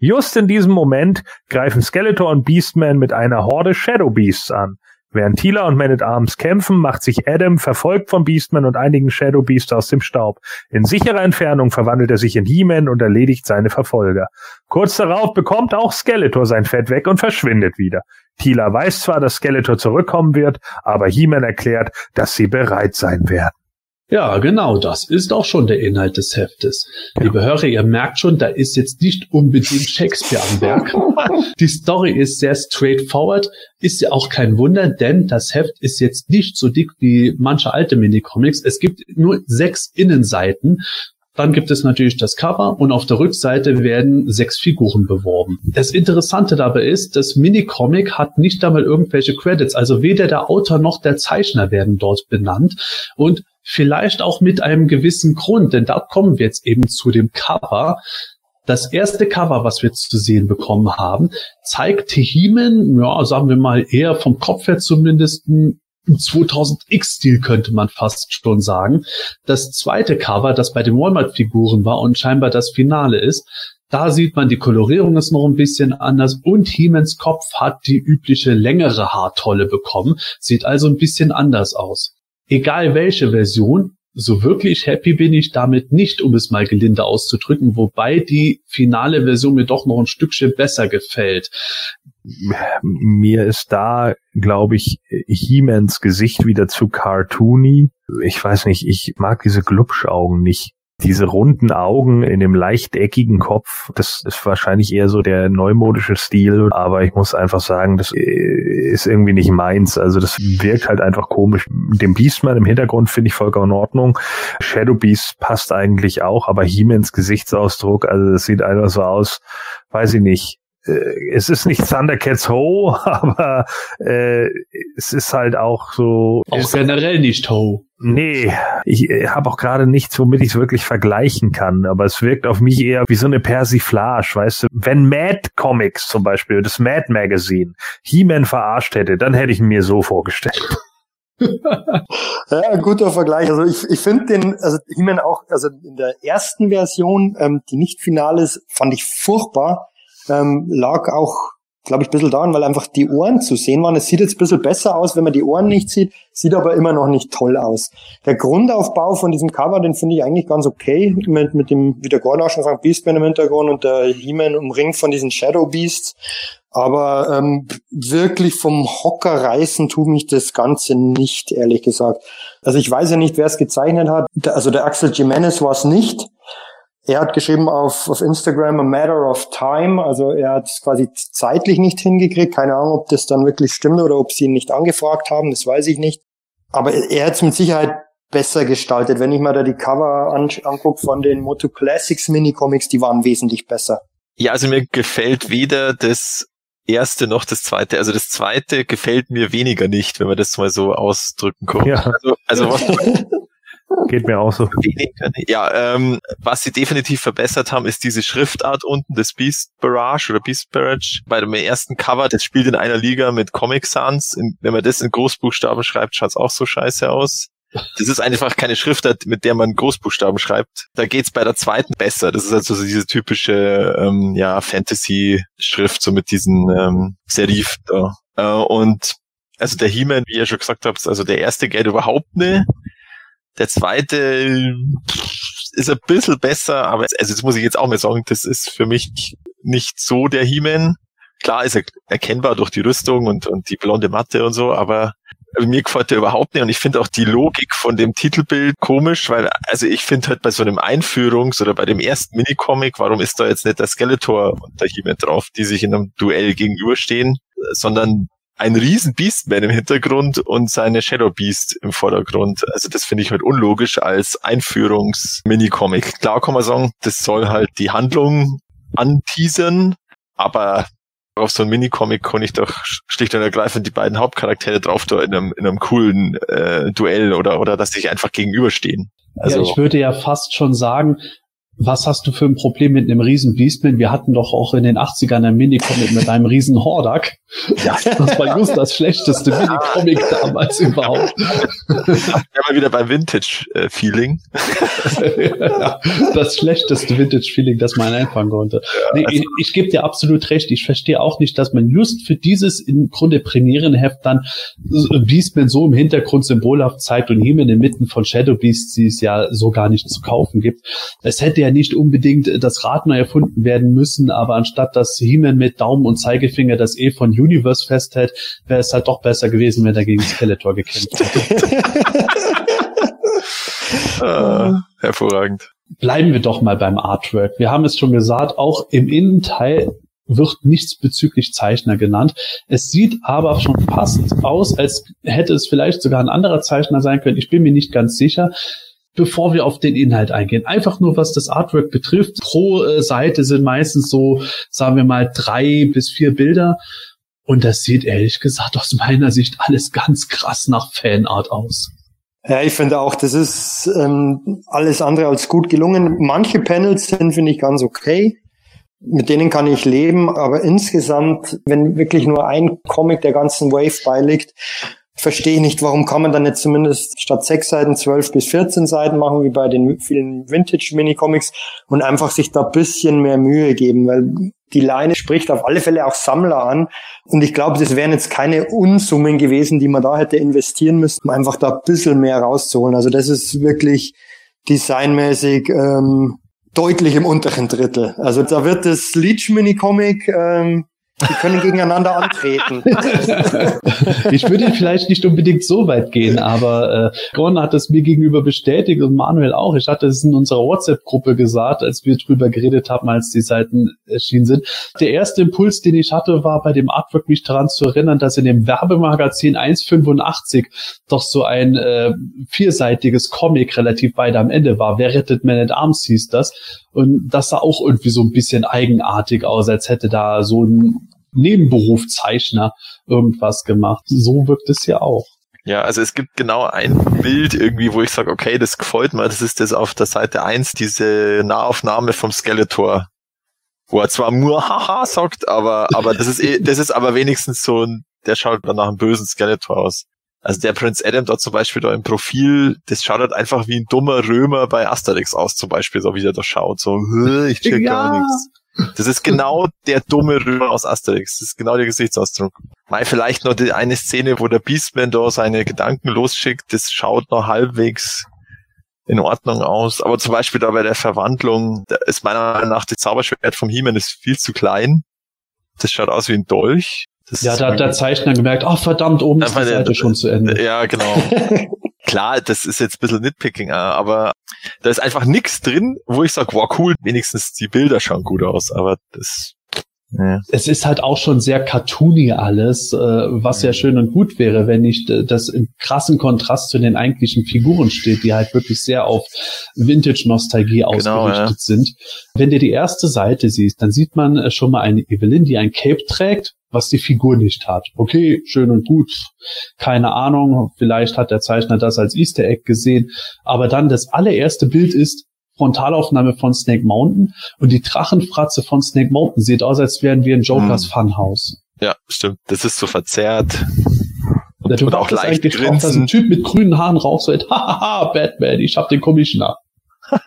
Just in diesem Moment greifen Skeletor und Beastman mit einer Horde Shadow Beasts an. Während Tila und Man at Arms kämpfen, macht sich Adam, verfolgt von Beastman und einigen Shadow Beasts aus dem Staub. In sicherer Entfernung verwandelt er sich in He-Man und erledigt seine Verfolger. Kurz darauf bekommt auch Skeletor sein Fett weg und verschwindet wieder. Tila weiß zwar, dass Skeletor zurückkommen wird, aber He-Man erklärt, dass sie bereit sein werden. Ja, genau, das ist auch schon der Inhalt des Heftes. Ja. Liebe Hörer, ihr merkt schon, da ist jetzt nicht unbedingt Shakespeare am Werk. Die Story ist sehr straightforward, ist ja auch kein Wunder, denn das Heft ist jetzt nicht so dick wie manche alte Minicomics. Es gibt nur sechs Innenseiten dann gibt es natürlich das Cover und auf der Rückseite werden sechs Figuren beworben. Das Interessante dabei ist, das Minicomic hat nicht einmal irgendwelche Credits, also weder der Autor noch der Zeichner werden dort benannt und vielleicht auch mit einem gewissen Grund, denn da kommen wir jetzt eben zu dem Cover. Das erste Cover, was wir zu sehen bekommen haben, zeigt Heeman, ja, sagen wir mal eher vom Kopf her zumindest, im 2000X-Stil könnte man fast schon sagen. Das zweite Cover, das bei den Walmart-Figuren war und scheinbar das Finale ist, da sieht man, die Kolorierung ist noch ein bisschen anders und Hemans Kopf hat die übliche längere Haartolle bekommen, sieht also ein bisschen anders aus. Egal welche Version, so wirklich happy bin ich damit nicht, um es mal gelinde auszudrücken, wobei die finale Version mir doch noch ein Stückchen besser gefällt. Mir ist da, glaube ich, He-Mans Gesicht wieder zu cartoony. Ich weiß nicht, ich mag diese Glubschaugen nicht diese runden Augen in dem leicht eckigen Kopf, das ist wahrscheinlich eher so der neumodische Stil, aber ich muss einfach sagen, das ist irgendwie nicht meins. Also das wirkt halt einfach komisch. Den Beastman im Hintergrund finde ich vollkommen in Ordnung. Shadow Beast passt eigentlich auch, aber He-Mans Gesichtsausdruck, also das sieht einfach so aus, weiß ich nicht äh, es ist nicht Thundercats Ho, aber äh, es ist halt auch so. Auch generell nicht Ho. Nee, ich äh, habe auch gerade nichts, womit ich es wirklich vergleichen kann, aber es wirkt auf mich eher wie so eine Persiflage, weißt du. Wenn Mad Comics zum Beispiel, das Mad Magazine, He-Man verarscht hätte, dann hätte ich mir so vorgestellt. ja, guter Vergleich. Also ich, ich finde den, also He-Man auch, also in der ersten Version, ähm, die nicht final ist, fand ich furchtbar ähm, lag auch, glaube ich, ein bisschen daran, weil einfach die Ohren zu sehen waren. Es sieht jetzt ein bisschen besser aus, wenn man die Ohren nicht sieht, sieht aber immer noch nicht toll aus. Der Grundaufbau von diesem Cover, den finde ich eigentlich ganz okay, mit, mit dem, wie der Gordon auch schon sagt, Beastman im Hintergrund und der He-Man umringt von diesen Shadow Beasts. Aber ähm, wirklich vom Hocker reißen tut mich das Ganze nicht, ehrlich gesagt. Also ich weiß ja nicht, wer es gezeichnet hat. Also der Axel Jimenez war es nicht. Er hat geschrieben auf, auf Instagram a matter of time, also er hat es quasi zeitlich nicht hingekriegt. Keine Ahnung, ob das dann wirklich stimmt oder ob sie ihn nicht angefragt haben, das weiß ich nicht. Aber er hat es mit Sicherheit besser gestaltet. Wenn ich mir da die Cover an, angucke von den Moto Classics Mini-Comics, die waren wesentlich besser. Ja, also mir gefällt weder das erste noch das zweite. Also das zweite gefällt mir weniger nicht, wenn man das mal so ausdrücken kann. Ja. Also, also was, Geht mir auch so. Ja, ähm, was sie definitiv verbessert haben, ist diese Schriftart unten, das Beast Barrage oder Beast Barrage. Bei dem ersten Cover, das spielt in einer Liga mit Comic Sans. In, wenn man das in Großbuchstaben schreibt, schaut's auch so scheiße aus. Das ist einfach keine Schriftart, mit der man Großbuchstaben schreibt. Da geht's bei der zweiten besser. Das ist also so diese typische ähm, ja, Fantasy-Schrift, so mit diesen ähm, Serif da. Äh, und also der He-Man, wie ihr schon gesagt habt, also der erste geht überhaupt nicht. Der zweite ist ein bisschen besser, aber also das muss ich jetzt auch mal sagen, das ist für mich nicht so der He-Man. Klar ist er erkennbar durch die Rüstung und, und die blonde Matte und so, aber mir gefällt der überhaupt nicht und ich finde auch die Logik von dem Titelbild komisch, weil also ich finde halt bei so einem Einführungs- oder bei dem ersten Minicomic, warum ist da jetzt nicht der Skeletor und der He-Man drauf, die sich in einem Duell gegenüberstehen, sondern ein riesen Beastman im Hintergrund und seine Shadow Beast im Vordergrund. Also das finde ich halt unlogisch als Einführungs-Mini-Comic. Klar kann man sagen, das soll halt die Handlung anteasern, aber auf so ein Mini-Comic kann ich doch schlicht und ergreifend die beiden Hauptcharaktere drauf da in einem, in einem coolen äh, Duell oder, oder dass sich einfach gegenüberstehen. Also, ja, ich würde ja fast schon sagen, was hast du für ein Problem mit einem riesen Beastman? Wir hatten doch auch in den 80ern ein Minicomic mit einem riesen Hordak. Ja. Das war just das schlechteste Minicomic damals überhaupt. Ja, mal wieder beim Vintage-Feeling. das schlechteste Vintage-Feeling, das man einfangen konnte. Nee, ich, ich gebe dir absolut recht. Ich verstehe auch nicht, dass man just für dieses im Grunde Premierenheft dann Beastman so im Hintergrund symbolhaft zeigt und ihm in den Mitten von Shadow Beasts, die es ja so gar nicht zu kaufen gibt. Es hätte ja nicht unbedingt das Rad neu erfunden werden müssen, aber anstatt dass He-Man mit Daumen und Zeigefinger das E von Universe festhält, wäre es halt doch besser gewesen, wenn er gegen Skeletor gekämpft hätte. ah, hervorragend. Bleiben wir doch mal beim Artwork. Wir haben es schon gesagt, auch im Innenteil wird nichts bezüglich Zeichner genannt. Es sieht aber schon fast aus, als hätte es vielleicht sogar ein anderer Zeichner sein können. Ich bin mir nicht ganz sicher. Bevor wir auf den Inhalt eingehen, einfach nur was das Artwork betrifft. Pro äh, Seite sind meistens so, sagen wir mal, drei bis vier Bilder. Und das sieht ehrlich gesagt aus meiner Sicht alles ganz krass nach Fanart aus. Ja, ich finde auch, das ist ähm, alles andere als gut gelungen. Manche Panels sind, finde ich, ganz okay. Mit denen kann ich leben, aber insgesamt, wenn wirklich nur ein Comic der ganzen Wave beiliegt, verstehe ich nicht, warum kann man dann jetzt zumindest statt sechs Seiten zwölf bis 14 Seiten machen, wie bei den vielen Vintage-Mini-Comics und einfach sich da bisschen mehr Mühe geben, weil die Leine spricht auf alle Fälle auch Sammler an. Und ich glaube, das wären jetzt keine Unsummen gewesen, die man da hätte investieren müssen, um einfach da ein bisschen mehr rauszuholen. Also das ist wirklich designmäßig ähm, deutlich im unteren Drittel. Also da wird das Leech Mini Comic ähm, die können gegeneinander antreten. ich würde vielleicht nicht unbedingt so weit gehen, aber äh, Gordon hat es mir gegenüber bestätigt und Manuel auch. Ich hatte es in unserer WhatsApp-Gruppe gesagt, als wir drüber geredet haben, als die Seiten erschienen sind. Der erste Impuls, den ich hatte, war bei dem Artwork mich daran zu erinnern, dass in dem Werbemagazin 1,85 doch so ein äh, vierseitiges Comic relativ weit am Ende war. Wer rettet Man at Arms hieß das. Und das sah auch irgendwie so ein bisschen eigenartig aus, als hätte da so ein Nebenberufzeichner irgendwas gemacht. So wirkt es ja auch. Ja, also es gibt genau ein Bild irgendwie, wo ich sage, okay, das gefällt mir. Das ist das auf der Seite eins diese Nahaufnahme vom Skeletor. Wo er zwar nur haha sagt, aber, aber das ist, eh, das ist aber wenigstens so ein, der schaut dann nach einem bösen Skeletor aus. Also der Prinz Adam dort zum Beispiel da im Profil, das schaut halt einfach wie ein dummer Römer bei Asterix aus, zum Beispiel, so wie der da schaut, so, ich check ja. gar nichts. Das ist genau der dumme Römer aus Asterix. Das ist genau der Gesichtsausdruck. Mal vielleicht noch die eine Szene, wo der Beastman da seine Gedanken losschickt, das schaut noch halbwegs in Ordnung aus. Aber zum Beispiel da bei der Verwandlung, da ist meiner Meinung nach das Zauberschwert vom He-Man ist viel zu klein. Das schaut aus wie ein Dolch. Das ja, da hat der Zeichner gemerkt, ach verdammt, oben ist die Seite schon zu Ende. Ja, genau. Klar, das ist jetzt ein bisschen Nitpicking, äh, aber da ist einfach nichts drin, wo ich sage, wow, cool, wenigstens die Bilder schauen gut aus, aber das ja. Es ist halt auch schon sehr cartoony alles, äh, was ja schön und gut wäre, wenn nicht äh, das in krassen Kontrast zu den eigentlichen Figuren steht, die halt wirklich sehr auf Vintage-Nostalgie genau, ausgerichtet ja. sind. Wenn du die erste Seite siehst, dann sieht man äh, schon mal eine Evelyn, die ein Cape trägt, was die Figur nicht hat. Okay, schön und gut. Keine Ahnung, vielleicht hat der Zeichner das als Easter Egg gesehen. Aber dann das allererste Bild ist Frontalaufnahme von Snake Mountain und die Drachenfratze von Snake Mountain sieht aus, als wären wir in Jokers hm. Funhouse. Ja, stimmt. Das ist so verzerrt. Und, ja, du und auch leicht eigentlich drauf, dass ein Typ mit grünen Haaren raucht so, hahaha, Batman, ich hab den Commissioner.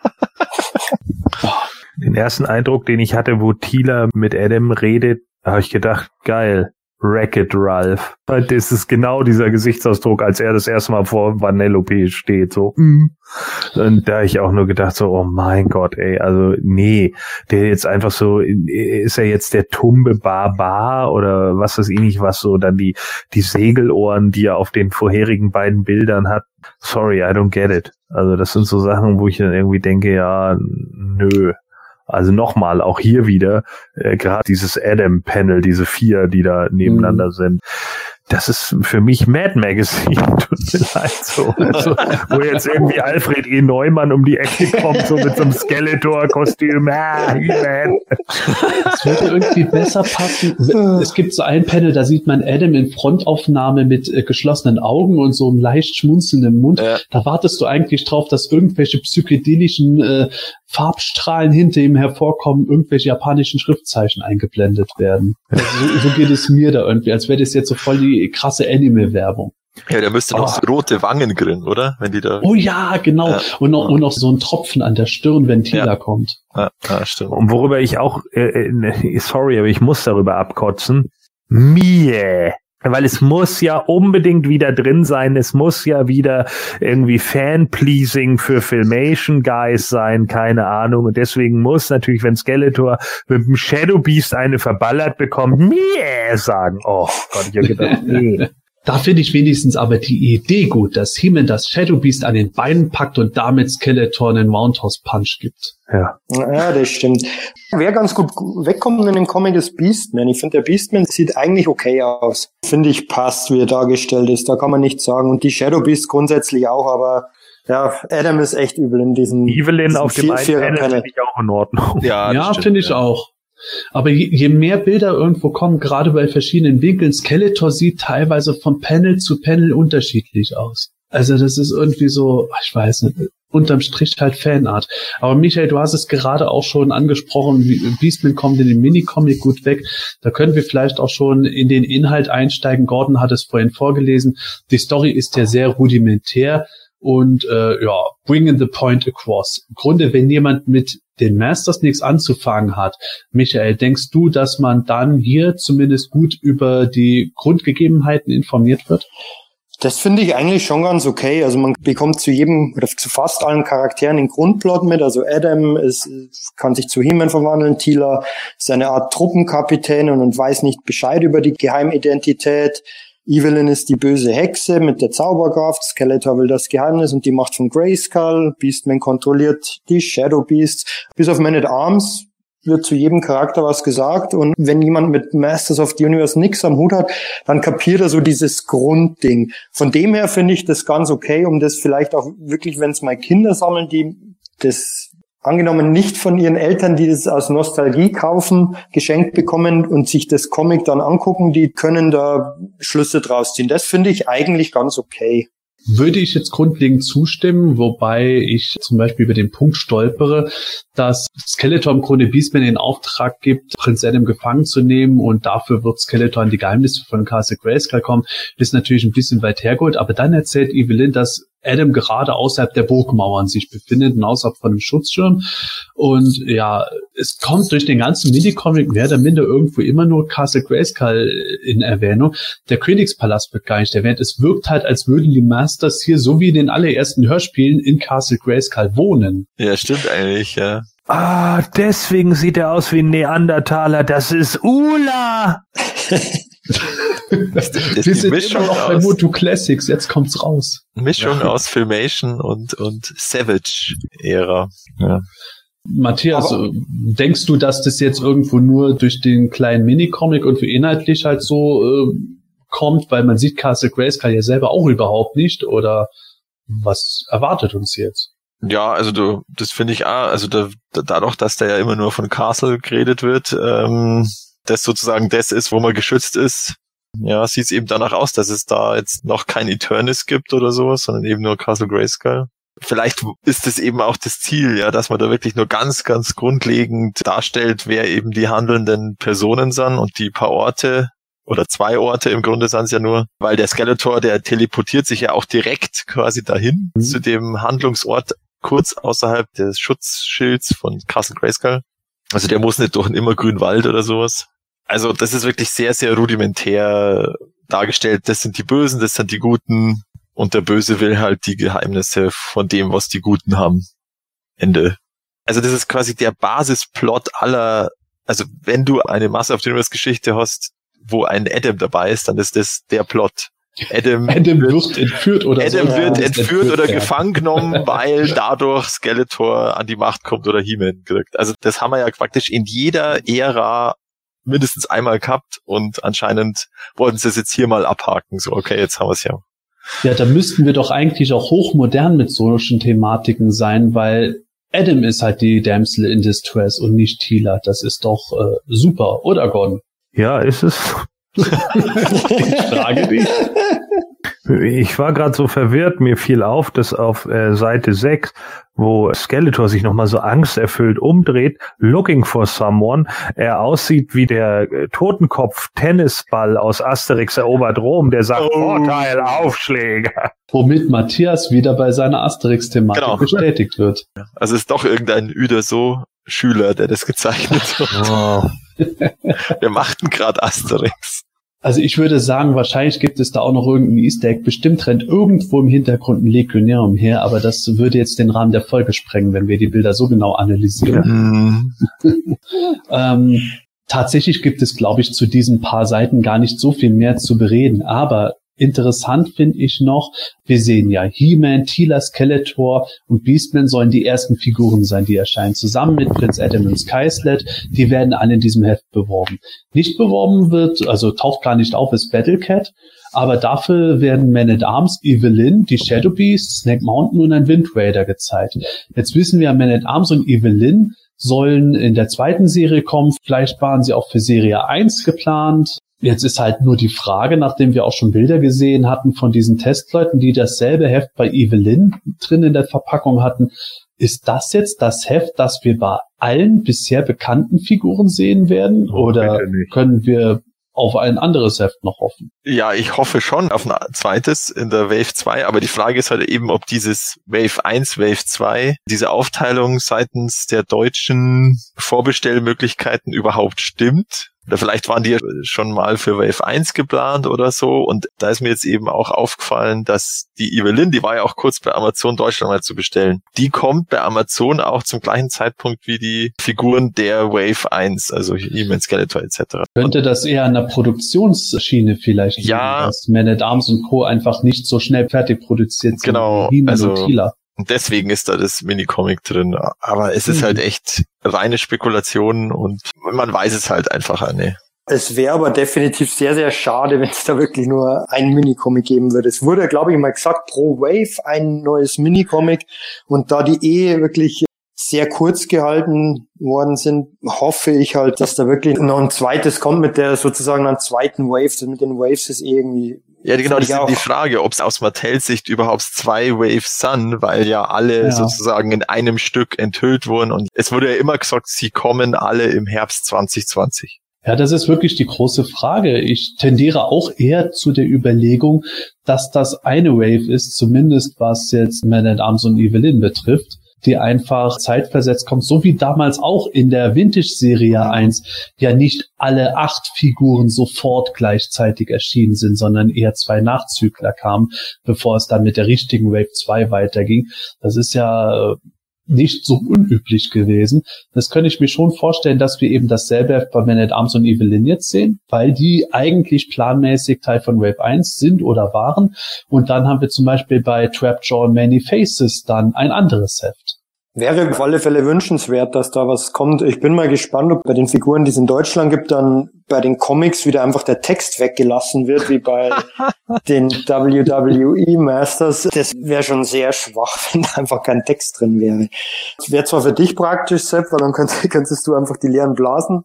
den ersten Eindruck, den ich hatte, wo Tila mit Adam redet, habe ich gedacht, geil. Racket Ralph. Das ist genau dieser Gesichtsausdruck, als er das erste Mal vor Vanellope steht, so. Mm. Und da ich auch nur gedacht, so, oh mein Gott, ey, also nee, der jetzt einfach so, ist er jetzt der Tumbe Barbar oder was weiß ich nicht, was so dann die, die Segelohren, die er auf den vorherigen beiden Bildern hat. Sorry, I don't get it. Also das sind so Sachen, wo ich dann irgendwie denke, ja, nö. Also nochmal, auch hier wieder, äh, gerade dieses Adam-Panel, diese vier, die da nebeneinander mhm. sind das ist für mich Mad Magazine, tut mir leid so. Also, wo jetzt irgendwie Alfred E. Neumann um die Ecke kommt, so mit so einem Skeletor-Kostüm. Ah, das würde irgendwie besser passen. Es gibt so ein Panel, da sieht man Adam in Frontaufnahme mit äh, geschlossenen Augen und so einem leicht schmunzelnden Mund. Ja. Da wartest du eigentlich drauf, dass irgendwelche psychedelischen äh, Farbstrahlen hinter ihm hervorkommen, irgendwelche japanischen Schriftzeichen eingeblendet werden. Also so, so geht es mir da irgendwie, als wäre das jetzt so voll die krasse Anime-Werbung. Ja, der müsste noch so rote Wangen grillen, oder? Wenn die da. Oh ja, genau. Ja. Und, noch, und noch so ein Tropfen an der Stirn, wenn Tila Ja. kommt. Ja, ja stimmt. Und worüber ich auch, äh, äh, sorry, aber ich muss darüber abkotzen. Mie. Weil es muss ja unbedingt wieder drin sein. Es muss ja wieder irgendwie Fan-Pleasing für Filmation Guys sein, keine Ahnung. Und deswegen muss natürlich, wenn Skeletor mit dem Shadow Beast eine verballert bekommt, Mie sagen. Oh Gott, ich hab gedacht, nee. Da finde ich wenigstens aber die Idee gut, dass He-Man das Shadow Beast an den Beinen packt und damit Skeletor einen Roundhouse Punch gibt. Ja. Ja, das stimmt. Wer ganz gut wegkommt in dem Comic ist Beastman. Ich finde, der Beastman sieht eigentlich okay aus. Finde ich passt, wie er dargestellt ist. Da kann man nichts sagen. Und die Shadow Beast grundsätzlich auch, aber ja, Adam ist echt übel in diesem, Evelyn diesem auf dem einen. Panel finde ich auch in Ordnung. Ja, Ja, finde ich ja. auch. Aber je, je mehr Bilder irgendwo kommen, gerade bei verschiedenen Winkeln, Skeletor sieht teilweise von Panel zu Panel unterschiedlich aus. Also das ist irgendwie so, ich weiß nicht, unterm Strich halt Fanart. Aber Michael, du hast es gerade auch schon angesprochen, Beastman kommt in den Minicomic gut weg. Da können wir vielleicht auch schon in den Inhalt einsteigen. Gordon hat es vorhin vorgelesen. Die Story ist ja sehr rudimentär und äh, ja, bringing the point across. Im Grunde, wenn jemand mit den Masters nichts anzufangen hat, Michael, denkst du, dass man dann hier zumindest gut über die Grundgegebenheiten informiert wird? Das finde ich eigentlich schon ganz okay. Also man bekommt zu jedem oder zu fast allen Charakteren den Grundplot mit. Also Adam ist, kann sich zu He-Man verwandeln. Tila ist eine Art Truppenkapitän und, und weiß nicht Bescheid über die Geheimidentität. Evelyn ist die böse Hexe mit der Zauberkraft. Skeletor will das Geheimnis und die Macht von Grayskull. Beastman kontrolliert die Shadow Beasts. Bis auf Man at Arms wird zu jedem Charakter was gesagt und wenn jemand mit Masters of the Universe nix am Hut hat, dann kapiert er so dieses Grundding. Von dem her finde ich das ganz okay, um das vielleicht auch wirklich, wenn es mal Kinder sammeln, die das angenommen nicht von ihren Eltern, die das aus Nostalgie kaufen, geschenkt bekommen und sich das Comic dann angucken, die können da Schlüsse draus ziehen. Das finde ich eigentlich ganz okay. Würde ich jetzt grundlegend zustimmen, wobei ich zum Beispiel über den Punkt stolpere, dass Skeletor im Grunde Beastman den Auftrag gibt, Prinz Adam gefangen zu nehmen und dafür wird Skeletor an die Geheimnisse von Castle Grayskull kommen, ist natürlich ein bisschen weit hergeholt, aber dann erzählt Evelyn, dass Adam gerade außerhalb der Burgmauern sich befindet und außerhalb von einem Schutzschirm. Und ja, es kommt durch den ganzen Minicomic mehr oder minder irgendwo immer nur Castle Grayskull in Erwähnung. Der Königspalast wird gar nicht erwähnt. Es wirkt halt, als würden die Masters hier, so wie in den allerersten Hörspielen, in Castle Grayskull wohnen. Ja, stimmt eigentlich, ja. Ah, deswegen sieht er aus wie ein Neandertaler. Das ist Ula. Das ist Wir die sind Mischung immer noch bei aus, Motu Classics. Jetzt kommt's raus. Mischung aus Filmation und, und Savage-Ära. Ja. Matthias, Aber- denkst du, dass das jetzt irgendwo nur durch den kleinen Minicomic und für inhaltlich halt so äh, kommt, weil man sieht Castle Grayskull ja selber auch überhaupt nicht oder was erwartet uns jetzt? Ja, also du, das finde ich auch, also da, da, dadurch, dass da ja immer nur von Castle geredet wird, ähm, das sozusagen das ist, wo man geschützt ist, ja, sieht es eben danach aus, dass es da jetzt noch kein Eternis gibt oder sowas, sondern eben nur Castle Grayskull. Vielleicht ist es eben auch das Ziel, ja, dass man da wirklich nur ganz, ganz grundlegend darstellt, wer eben die handelnden Personen sind und die paar Orte oder zwei Orte im Grunde sind es ja nur, weil der Skeletor, der teleportiert sich ja auch direkt quasi dahin zu dem Handlungsort kurz außerhalb des Schutzschilds von Castle Grayskull. Also der muss nicht durch einen immergrünen Wald oder sowas. Also das ist wirklich sehr, sehr rudimentär dargestellt. Das sind die Bösen, das sind die Guten und der Böse will halt die Geheimnisse von dem, was die Guten haben. Ende. Also das ist quasi der Basisplot aller, also wenn du eine Masse of the Universe Geschichte hast, wo ein Adam dabei ist, dann ist das der Plot. Adam, Adam wird entführt oder Adam soll wird zumindest entführt oder werden. gefangen genommen, weil dadurch Skeletor an die Macht kommt oder He-Man kriegt. Also das haben wir ja praktisch in jeder Ära mindestens einmal gehabt und anscheinend wollten sie es jetzt hier mal abhaken. So, okay, jetzt haben wir es ja. Ja, da müssten wir doch eigentlich auch hochmodern mit solchen Thematiken sein, weil Adam ist halt die Damsel in Distress und nicht Tila. Das ist doch äh, super, oder Gordon? Ja, ist es. Ich frage dich. Ich war gerade so verwirrt, mir fiel auf, dass auf äh, Seite 6, wo Skeletor sich nochmal so angsterfüllt umdreht, looking for someone, er aussieht wie der äh, Totenkopf-Tennisball aus Asterix erobert Rom, der sagt, Oh. Vorteil, Aufschläger. Womit Matthias wieder bei seiner Asterix-Thematik Genau. bestätigt wird. Also es ist doch irgendein Uderso-Schüler, der das gezeichnet hat. Oh. Wir machten gerade Asterix. Also ich würde sagen, wahrscheinlich gibt es da auch noch irgendein Easter Egg. Bestimmt rennt irgendwo im Hintergrund ein Legionär umher, aber das würde jetzt den Rahmen der Folge sprengen, wenn wir die Bilder so genau analysieren. Hm. Ähm, tatsächlich gibt es, glaube ich, zu diesen paar Seiten gar nicht so viel mehr zu bereden. Aber interessant finde ich noch, wir sehen ja He-Man, Tila, Skeletor und Beastman sollen die ersten Figuren sein, die erscheinen. Zusammen mit Prinz Adam und Skysled. Die werden alle in diesem Heft beworben. Nicht beworben wird, also taucht gar nicht auf, ist Battlecat. Aber dafür werden Man at Arms, Evelyn, die Shadow Beast, Snake Mountain und ein Wind Raider gezeigt. Jetzt wissen wir, Man at Arms und Evelyn sollen in der zweiten Serie kommen. Vielleicht waren sie auch für Serie 1 geplant. Jetzt ist halt nur die Frage, nachdem wir auch schon Bilder gesehen hatten von diesen Testleuten, die dasselbe Heft bei Evelyn drin in der Verpackung hatten. Ist das jetzt das Heft, das wir bei allen bisher bekannten Figuren sehen werden? Oh, Oder können wir auf ein anderes Heft noch hoffen? Ja, ich hoffe schon auf ein zweites in der Wave 2, aber die Frage ist halt eben, ob dieses Wave 1, Wave 2, diese Aufteilung seitens der deutschen Vorbestellmöglichkeiten überhaupt stimmt. Oder vielleicht waren die ja schon mal für Wave 1 geplant oder so. Und da ist mir jetzt eben auch aufgefallen, dass die Evelyn, die war ja auch kurz bei Amazon Deutschland mal zu bestellen. Die kommt bei Amazon auch zum gleichen Zeitpunkt wie die Figuren der Wave 1, also He-Man, Skeletor etc. Könnte das eher an der Produktionsschiene vielleicht liegen, Ja. dass Man at Arms und Co. einfach nicht so schnell fertig produziert sind Genau, wie also- und Tila? Und deswegen ist da das Minicomic drin. Aber es ist Mhm. halt echt reine Spekulation und man weiß es halt einfach nicht. Es wäre aber definitiv sehr, sehr schade, wenn es da wirklich nur ein Minicomic geben würde. Es wurde, glaube ich, mal gesagt, pro Wave ein neues Minicomic. Und da die eh wirklich sehr kurz gehalten worden sind, hoffe ich halt, dass da wirklich noch ein zweites kommt mit der sozusagen einen zweiten Wave. Das mit den Waves ist eh irgendwie Ja, genau, das ist ich die auch. Frage, ob es aus Mattels Sicht überhaupt zwei Waves sind, weil ja alle Ja. sozusagen in einem Stück enthüllt wurden. Und es wurde ja immer gesagt, sie kommen alle im Herbst 2020. Ja, das ist wirklich die große Frage. Ich tendiere auch eher zu der Überlegung, dass das eine Wave ist, zumindest was jetzt Man at Arms und Evelyn betrifft, die einfach zeitversetzt kommt, so wie damals auch in der Vintage-Serie 1 ja nicht alle acht Figuren sofort gleichzeitig erschienen sind, sondern eher zwei Nachzügler kamen, bevor es dann mit der richtigen Wave 2 weiterging. Das ist ja äh, nicht so unüblich gewesen. Das könnte ich mir schon vorstellen, dass wir eben dasselbe bei Man at Arms und Evelyn jetzt sehen, weil die eigentlich planmäßig Teil von Wave 1 sind oder waren. Und dann haben wir zum Beispiel bei Trapjaw und Many Faces dann ein anderes Heft. Wäre auf alle Fälle wünschenswert, dass da was kommt. Ich bin mal gespannt, ob bei den Figuren, die es in Deutschland gibt, dann bei den Comics wieder einfach der Text weggelassen wird, wie bei den WWE Masters. Das wäre schon sehr schwach, wenn da einfach kein Text drin wäre. Das wäre zwar für dich praktisch, Sepp, weil dann könntest, könntest du einfach die leeren Blasen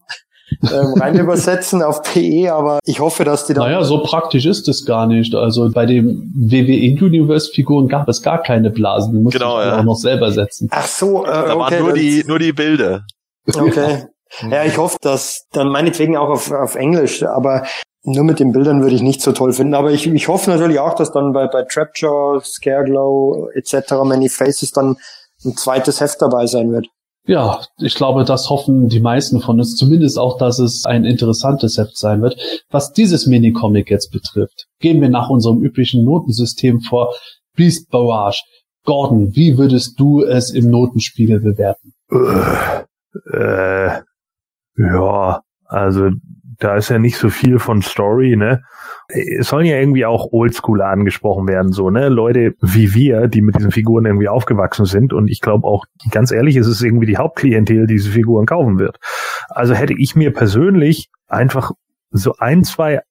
ähm, rein übersetzen auf PE, aber ich hoffe, dass die dann Naja, so praktisch ist es gar nicht. Also bei den WWE Universe Figuren gab es gar keine Blasen. Die mussten Genau, ich ja. auch noch selber setzen. Ach so, äh, Da okay, waren nur die, nur die Bilder. Okay. Ja, ich hoffe, dass dann meinetwegen auch auf, auf Englisch, aber nur mit den Bildern würde ich nicht so toll finden. Aber ich, ich hoffe natürlich auch, dass dann bei, bei Trapjaw, Scareglow etc. Many Faces dann ein zweites Heft dabei sein wird. Ja, ich glaube, das hoffen die meisten von uns. Zumindest auch, dass es ein interessantes Heft sein wird. Was dieses Minicomic jetzt betrifft, gehen wir nach unserem üblichen Notensystem vor. Beast Barrage. Gordon, wie würdest du es im Notenspiegel bewerten? Äh, ja, also da ist ja nicht so viel von Story, ne? Es sollen ja irgendwie auch Oldschool angesprochen werden, so, ne? Leute wie wir, die mit diesen Figuren irgendwie aufgewachsen sind. Und ich glaube auch, ganz ehrlich, es ist irgendwie die Hauptklientel, die diese Figuren kaufen wird. Also hätte ich mir persönlich einfach so ein, zwei,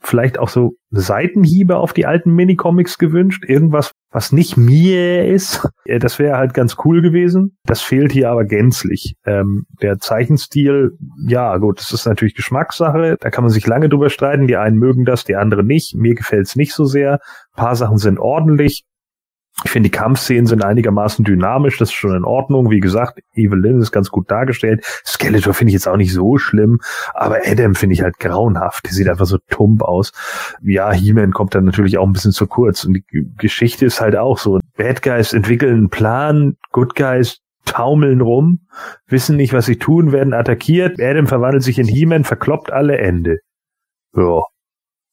vielleicht auch so Seitenhiebe auf die alten Minicomics gewünscht. Irgendwas, was nicht mir ist. Äh, Das wäre halt ganz cool gewesen. Das fehlt hier aber gänzlich. Ähm, der Zeichenstil, ja gut, das ist natürlich Geschmackssache. Da kann man sich lange drüber streiten. Die einen mögen das, die anderen nicht. Mir gefällt's nicht so sehr. Ein paar Sachen sind ordentlich. Ich finde, die Kampfszenen sind einigermaßen dynamisch, das ist schon in Ordnung. Wie gesagt, Evelyn ist ganz gut dargestellt. Skeletor finde ich jetzt auch nicht so schlimm, aber Adam finde ich halt grauenhaft. Der sieht einfach so tump aus. Ja, He-Man kommt dann natürlich auch ein bisschen zu kurz. Und die Geschichte ist halt auch so. Bad Guys entwickeln einen Plan, Good Guys taumeln rum, wissen nicht, was sie tun, werden attackiert. Adam verwandelt sich in He-Man, verkloppt alle Ende. Ja.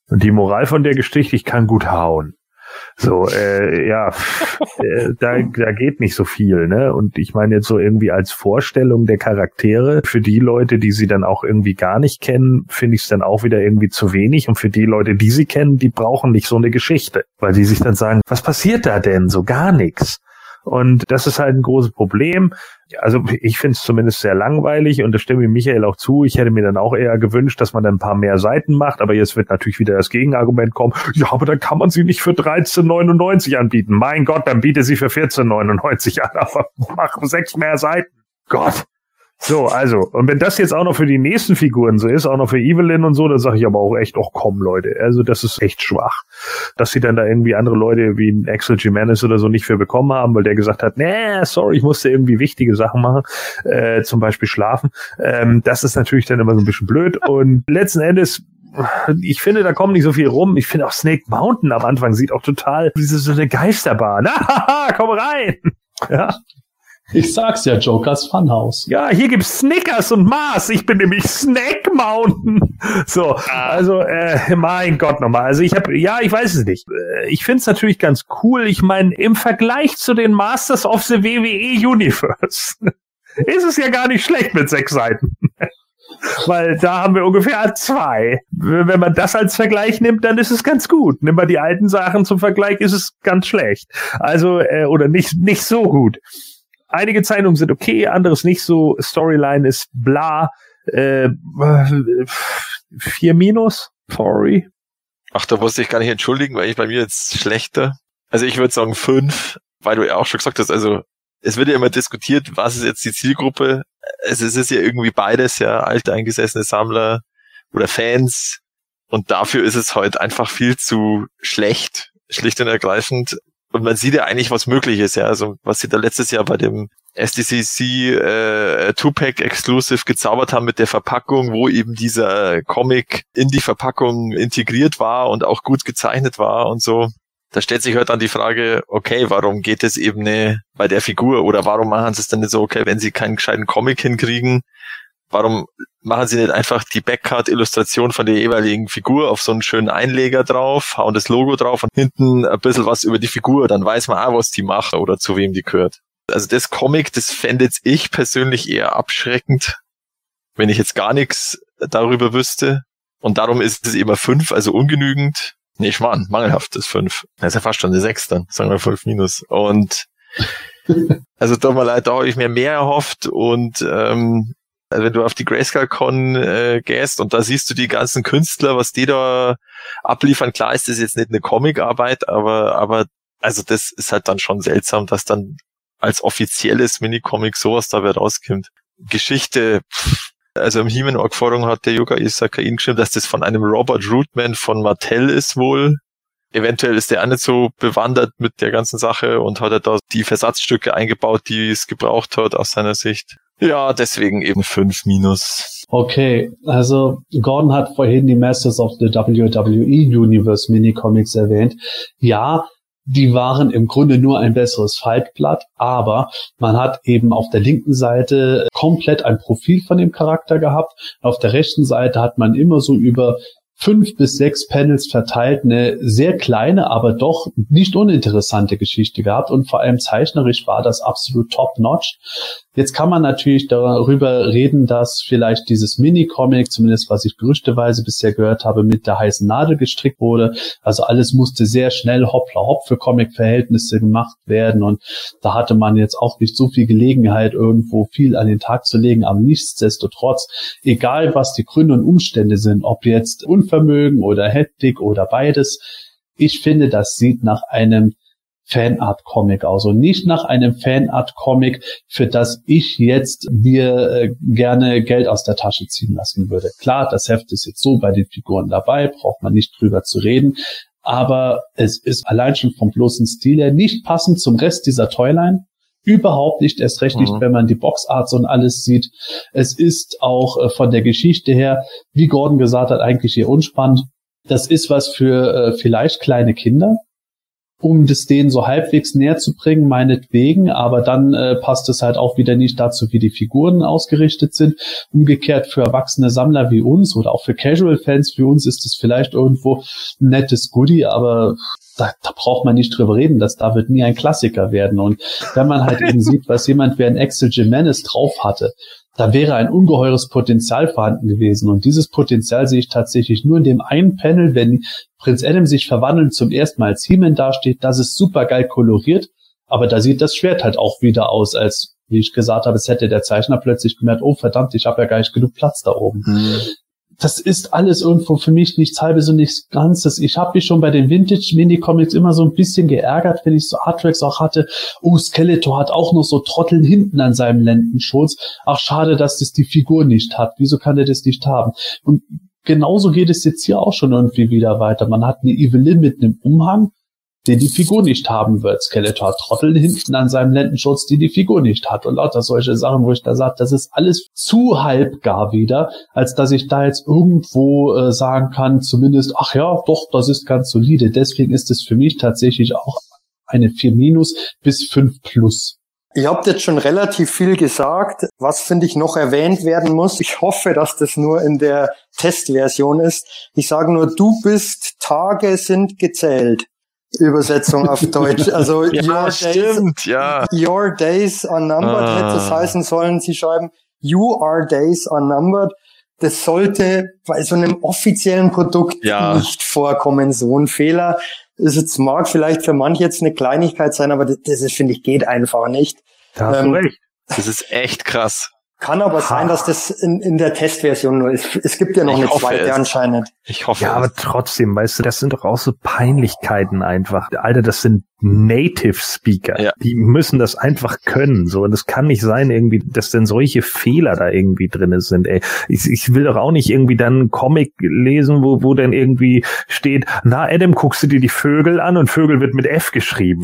Und die Moral von der Geschichte, ich kann gut hauen. So, äh, ja, äh, da, da geht nicht so viel, ne? Und ich meine jetzt so irgendwie als Vorstellung der Charaktere, für die Leute, die sie dann auch irgendwie gar nicht kennen, finde ich es dann auch wieder irgendwie zu wenig. Und für die Leute, die sie kennen, die brauchen nicht so eine Geschichte, weil die sich dann sagen, was passiert da denn? So gar nichts. Und das ist halt ein großes Problem. Also ich finde es zumindest sehr langweilig und da stimme ich Michael auch zu. Ich hätte mir dann auch eher gewünscht, dass man dann ein paar mehr Seiten macht, aber jetzt wird natürlich wieder das Gegenargument kommen. Ja, aber dann kann man sie nicht für 13,99 anbieten. Mein Gott, dann biete sie für 14,99 an, aber mach sechs mehr Seiten. Gott. So, also, und wenn das jetzt auch noch für die nächsten Figuren so ist, auch noch für Evelyn und so, dann sage ich aber auch echt, oh komm, Leute, also das ist echt schwach. Dass sie dann da irgendwie andere Leute wie ein Axel Jimenez oder so nicht für bekommen haben, weil der gesagt hat, nee, sorry, ich musste irgendwie wichtige Sachen machen, äh, zum Beispiel schlafen. Ähm, das ist natürlich dann immer so ein bisschen blöd. Und letzten Endes ich finde, da kommt nicht so viel rum. Ich finde auch Snake Mountain am Anfang sieht auch total, wie so eine Geisterbahn. Ah, komm rein! Ja, Ich sag's ja, Jokers Funhouse. ja, hier gibt's Snickers und Mars. Ich bin nämlich Snack Mountain. So, also, äh, mein Gott nochmal. Also ich habe, ja, ich weiß es nicht. Äh, Ich find's natürlich ganz cool. Ich meine, im Vergleich zu den Masters of the WWE Universe ist es ja gar nicht schlecht mit sechs Seiten. Weil da haben wir ungefähr zwei. Wenn man das als Vergleich nimmt, dann ist es ganz gut. Nimm mal die alten Sachen zum Vergleich, ist es ganz schlecht. Also, äh, oder nicht, nicht so gut. Einige Zeichnungen sind okay, anderes nicht so. Storyline ist bla. Äh, vier Minus, sorry. Ach, da musste ich gar nicht entschuldigen, weil ich bei mir jetzt schlechter. Also ich würde sagen fünf, weil du ja auch schon gesagt hast, also es wird ja immer diskutiert, was ist jetzt die Zielgruppe. Es ist, es ist ja irgendwie beides, ja, alte eingesessene Sammler oder Fans. Und dafür ist es heute einfach viel zu schlecht, schlicht und ergreifend. Und man sieht ja eigentlich, was möglich ist, ja. Also was sie da letztes Jahr bei dem SDCC äh, Two-Pack Exclusive gezaubert haben mit der Verpackung, wo eben dieser Comic in die Verpackung integriert war und auch gut gezeichnet war und so. Da stellt sich halt dann die Frage, okay, warum geht es eben nicht bei der Figur oder warum machen sie es denn nicht so, okay, wenn sie keinen gescheiten Comic hinkriegen, warum machen sie nicht einfach die Backcard-Illustration von der jeweiligen Figur auf so einen schönen Einleger drauf, hauen das Logo drauf und hinten ein bisschen was über die Figur, dann weiß man auch, was die macht oder zu wem die gehört. Also das Comic, das fände jetzt ich persönlich eher abschreckend, wenn ich jetzt gar nichts darüber wüsste. Und darum ist es immer fünf, also ungenügend. Nee, Schmarrn, mangelhaft ist fünf. Das ist ja fast schon eine sechs dann, sagen wir fünf minus. Und also tut mir leid, da habe ich mir mehr erhofft und ähm, also wenn du auf die Grayscale-Con äh, gehst und da siehst du die ganzen Künstler, was die da abliefern, klar ist das jetzt nicht eine Comicarbeit, aber, aber also das ist halt dann schon seltsam, dass dann als offizielles Minicomic sowas dabei rauskommt. Geschichte, pff, also im He-Man-Org-Forum hat der Yoga Isakain geschrieben, dass das von einem Robert Rootman von Mattel ist wohl. Eventuell ist der auch nicht so bewandert mit der ganzen Sache und hat er da die Versatzstücke eingebaut, die es gebraucht hat aus seiner Sicht. Ja, deswegen eben fünf minus. Okay, also Gordon hat vorhin die Masters of the WWE Universe Minicomics erwähnt. Ja, die waren im Grunde nur ein besseres Faltblatt, aber man hat eben auf der linken Seite komplett ein Profil von dem Charakter gehabt. Auf der rechten Seite hat man immer so über fünf bis sechs Panels verteilt eine sehr kleine, aber doch nicht uninteressante Geschichte gehabt und vor allem zeichnerisch war das absolut top-notch. Jetzt kann man natürlich darüber reden, dass vielleicht dieses Mini-Comic, zumindest was ich gerüchteweise bisher gehört habe, mit der heißen Nadel gestrickt wurde. Also alles musste sehr schnell hoppla hopp für Comic-Verhältnisse gemacht werden und da hatte man jetzt auch nicht so viel Gelegenheit, irgendwo viel an den Tag zu legen, aber nichtsdestotrotz, egal was die Gründe und Umstände sind, ob jetzt Unvermögen oder Hektik oder beides, ich finde, das sieht nach einem Fanart-Comic aus und nicht nach einem Fanart-Comic, für das ich jetzt mir äh, gerne Geld aus der Tasche ziehen lassen würde. Klar, das Heft ist jetzt so bei den Figuren dabei, braucht man nicht drüber zu reden, aber es ist allein schon vom bloßen Stil her nicht passend zum Rest dieser Toyline. Überhaupt nicht, erst recht nicht, Mhm. wenn man die Boxarts und alles sieht. Es ist auch äh, von der Geschichte her, wie Gordon gesagt hat, eigentlich eher unspannend. Das ist was für äh, vielleicht kleine Kinder, um das denen so halbwegs näher zu bringen, meinetwegen, aber dann äh, passt es halt auch wieder nicht dazu, wie die Figuren ausgerichtet sind. Umgekehrt für erwachsene Sammler wie uns oder auch für Casual-Fans wie uns ist es vielleicht irgendwo ein nettes Goodie, aber da, da braucht man nicht drüber reden, dass da wird nie ein Klassiker werden. Und wenn man halt eben sieht, was jemand wie ein Axel Jimenez drauf hatte, da wäre ein ungeheures Potenzial vorhanden gewesen. Und dieses Potenzial sehe ich tatsächlich nur in dem einen Panel, wenn Prinz Adam sich verwandeln zum ersten Mal als He-Man dasteht. Das ist super geil koloriert, aber da sieht das Schwert halt auch wieder aus, als wie ich gesagt habe, es hätte der Zeichner plötzlich gemerkt, oh verdammt, ich habe ja gar nicht genug Platz da oben das ist alles irgendwo für mich nichts halbes und nichts Ganzes. Ich habe mich schon bei den Vintage-Mini-Comics immer so ein bisschen geärgert, wenn ich so Artworks auch hatte. Oh, Skeletor hat auch noch so Trotteln hinten an seinem Lendenschutz. Ach, schade, dass das die Figur nicht hat. Wieso kann er das nicht haben? Und genauso geht es jetzt hier auch schon irgendwie wieder weiter. Man hat eine Evelyn mit einem Umhang, den die Figur nicht haben wird. Skeletor hat Trotteln hinten an seinem Lendenschutz, die die Figur nicht hat. Und lauter solche Sachen, wo ich da sage, das ist alles zu halbgar wieder, als dass ich da jetzt irgendwo äh, sagen kann, zumindest, ach ja, doch, das ist ganz solide. Deswegen ist es für mich tatsächlich auch eine 4 minus bis 5 plus. Ihr habt jetzt schon relativ viel gesagt. Was finde ich noch erwähnt werden muss? Ich hoffe, dass das nur in der Testversion ist. Ich sage nur, du bist, Tage sind gezählt. Übersetzung auf Deutsch. Also Ja, your days, stimmt, ja. your days are numbered Ah. hätte es heißen sollen. Sie schreiben, you are days are numbered. Das sollte bei so einem offiziellen Produkt Ja. nicht vorkommen. So ein Fehler. Es jetzt mag vielleicht für manche jetzt eine Kleinigkeit sein, aber das, das ist, finde ich, geht einfach nicht. Da hast Ähm, du recht. Das ist echt krass. Kann aber sein, dass das in, in der Testversion nur ist. Es gibt ja noch Ich eine hoffe zweite es. anscheinend. Ich hoffe. Ja, aber trotzdem, weißt du, das sind doch auch so Peinlichkeiten einfach. Alter, das sind Native Speaker. Ja. Die müssen das einfach können. So, und es kann nicht sein, irgendwie, dass denn solche Fehler da irgendwie drin sind, ey. Ich, ich will doch auch nicht irgendwie dann einen Comic lesen, wo, wo dann irgendwie steht, na, Adam, guckst du dir die Vögel an und Vögel wird mit F geschrieben.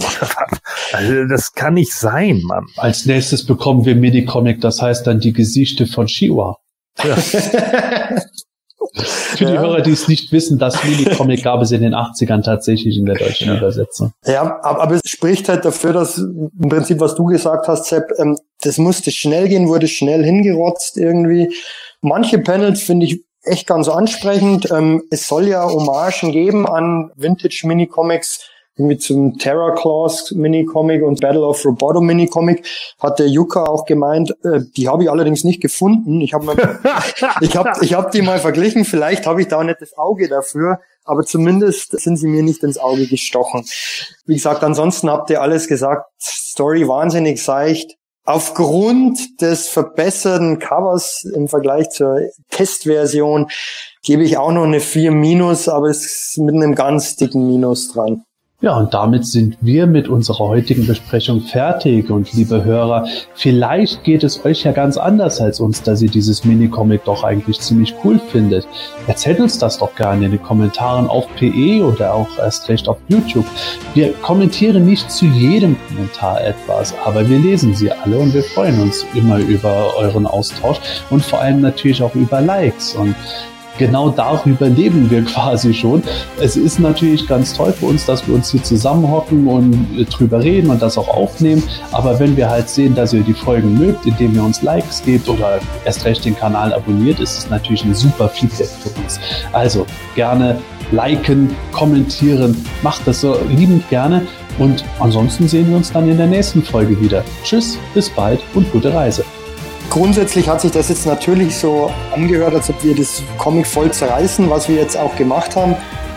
also, das kann nicht sein, Mann. Als nächstes bekommen wir Minicomic, das heißt dann die Gesichter von Shiwa. Für die Ja. Hörer, die es nicht wissen, das Minicomic gab es in den 80ern tatsächlich in der deutschen Übersetzung. Ja, aber, es spricht halt dafür, dass im Prinzip, was du gesagt hast, Sepp, ähm, das musste schnell gehen, wurde schnell hingerotzt irgendwie. Manche Panels finde ich echt ganz ansprechend. Ähm, es soll ja Hommagen geben an Vintage Minicomics, irgendwie zum Terror Claws Minicomic und Battle of Roboto Minicomic, hat der Yuka auch gemeint, äh, die habe ich allerdings nicht gefunden. Ich habe ich hab, ich hab die mal verglichen, vielleicht habe ich da nicht das Auge dafür, aber zumindest sind sie mir nicht ins Auge gestochen. Wie gesagt, ansonsten habt ihr alles gesagt. Story wahnsinnig seicht. Aufgrund des verbesserten Covers im Vergleich zur Testversion gebe ich auch noch eine 4 Minus, aber es ist mit einem ganz dicken Minus dran. Ja, und damit sind wir mit unserer heutigen Besprechung fertig. Und liebe Hörer, vielleicht geht es euch ja ganz anders als uns, dass ihr dieses Minicomic doch eigentlich ziemlich cool findet. Erzählt uns das doch gerne in den Kommentaren auf PE oder auch erst recht auf YouTube. Wir kommentieren nicht zu jedem Kommentar etwas, aber wir lesen sie alle und wir freuen uns immer über euren Austausch und vor allem natürlich auch über Likes. Und genau darüber leben wir quasi schon. Es ist natürlich ganz toll für uns, dass wir uns hier zusammenhocken und äh, drüber reden und das auch aufnehmen. Aber wenn wir halt sehen, dass ihr die Folgen mögt, indem ihr uns Likes gebt oder erst recht den Kanal abonniert, ist es natürlich ein super Feedback für uns. Also gerne liken, kommentieren, macht das so liebend gerne. Und ansonsten sehen wir uns dann in der nächsten Folge wieder. Tschüss, bis bald und gute Reise. Grundsätzlich hat sich das jetzt natürlich so angehört, als ob wir das Comic voll zerreißen, was wir jetzt auch gemacht haben.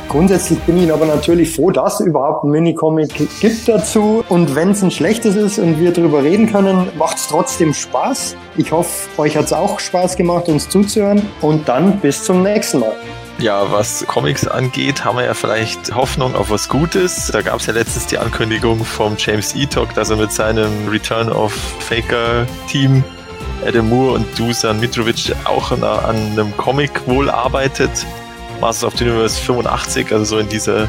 Grundsätzlich bin ich aber natürlich froh, dass es überhaupt ein Minicomic gibt dazu. Und wenn es ein schlechtes ist und wir darüber reden können, macht es trotzdem Spaß. Ich hoffe, euch hat es auch Spaß gemacht, uns zuzuhören. Und dann bis zum nächsten Mal. Ja, was Comics angeht, haben wir ja vielleicht Hoffnung auf was Gutes. Da gab es ja letztens die Ankündigung vom James Etok, dass er mit seinem Return of Faker Team Adam Moore und Dusan Mitrovic auch an, an einem Comic wohl arbeitet. Masters of the Universe 85, also so in dieser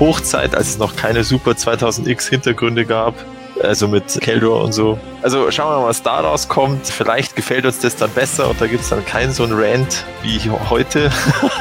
Hochzeit, als es noch keine Super 2000X Hintergründe gab. Also mit Keldor und so. Also schauen wir mal, was da rauskommt. Vielleicht gefällt uns das dann besser und da gibt es dann keinen so einen Rant wie heute.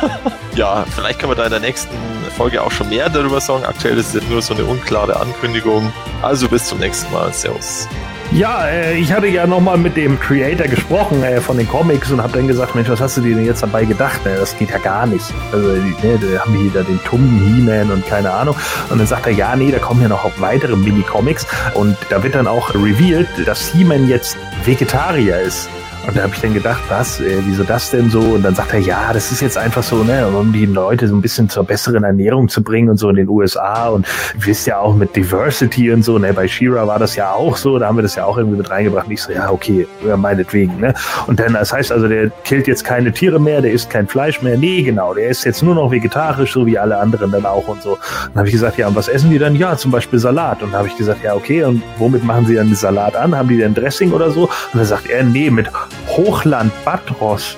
ja, vielleicht können wir da in der nächsten Folge auch schon mehr darüber sagen. Aktuell ist es nur so eine unklare Ankündigung. Also bis zum nächsten Mal. Servus. Ja, äh, ich hatte ja nochmal mit dem Creator gesprochen äh, von den Comics und habe dann gesagt, Mensch, was hast du dir denn jetzt dabei gedacht? Das geht ja gar nicht. Also, ne, da haben wir hier den tummen He-Man und keine Ahnung. Und dann sagt er, ja, nee, da kommen ja noch weitere Mini-Comics. Und da wird dann auch revealed, dass He-Man jetzt Vegetarier ist. Und da habe ich dann gedacht, was, äh, wieso das denn so? Und dann sagt er, ja, das ist jetzt einfach so, ne, um die Leute so ein bisschen zur besseren Ernährung zu bringen und so in den USA. Und wisst ja auch mit Diversity und so, ne, bei Shira war das ja auch so, da haben wir das ja auch irgendwie mit reingebracht. Und ich so, ja, okay, ja, meinetwegen, ne. Und dann, das heißt also, der killt jetzt keine Tiere mehr, der isst kein Fleisch mehr. Nee, genau, der ist jetzt nur noch vegetarisch, so wie alle anderen dann auch und so. Dann habe ich gesagt, ja, und was essen die dann? Ja, zum Beispiel Salat. Und dann habe ich gesagt, ja, okay, und womit machen sie dann Salat an? Haben die denn Dressing oder so? Und dann sagt er, nee, mit Hochland Batros.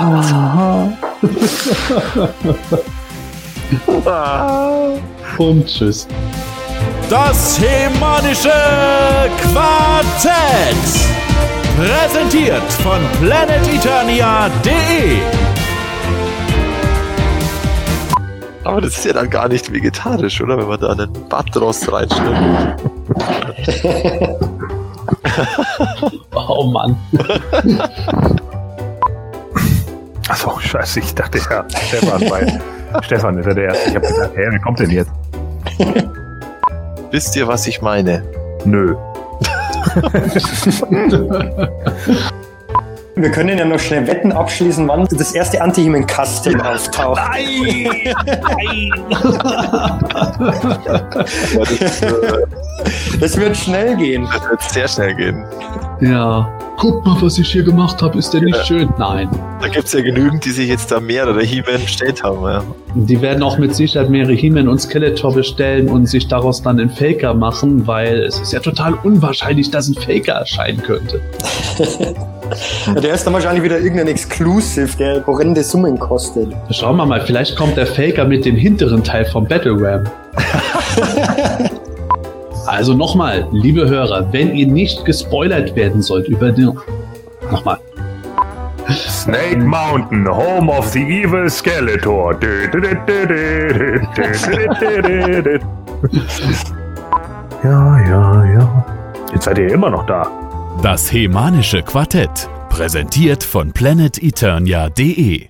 Und tschüss. Das Hemanische Quartett. Präsentiert von planeteternia.de. Aber das ist ja dann gar nicht vegetarisch, oder? Wenn man da einen Batros reinschneidet. Oh Mann. Achso, scheiße, ich dachte ja, Stefan, weil Stefan ist ja der Erste. Ich habe gedacht, hä, wer kommt denn jetzt? Wisst ihr, was ich meine? Nö. Wir können ja noch schnell Wetten abschließen, wann das erste Anti-Human-Casting auftaucht. Ja, das, äh, Das wird schnell gehen. das wird sehr schnell gehen. Ja. Guck mal, was ich hier gemacht habe. Ist der nicht schön? Nein. Da gibt es ja genügend, die sich jetzt da mehrere He-Man bestellt haben. Ja. Die werden auch mit Sicherheit mehrere He-Man und Skeletor bestellen und sich daraus dann einen Faker machen, weil es ist ja total unwahrscheinlich, dass ein Faker erscheinen könnte. der ist dann wahrscheinlich wieder irgendein Exclusive, der horrende Summen kostet. Schauen wir mal, vielleicht kommt der Faker mit dem hinteren Teil vom Battle Ram. also nochmal, liebe Hörer, wenn ihr nicht gespoilert werden sollt über den. Nochmal. Snake Mountain, home of the evil Skeletor. ja, ja, ja. Jetzt seid ihr immer noch da. Das Hemanische Quartett. Präsentiert von planeteternia.de.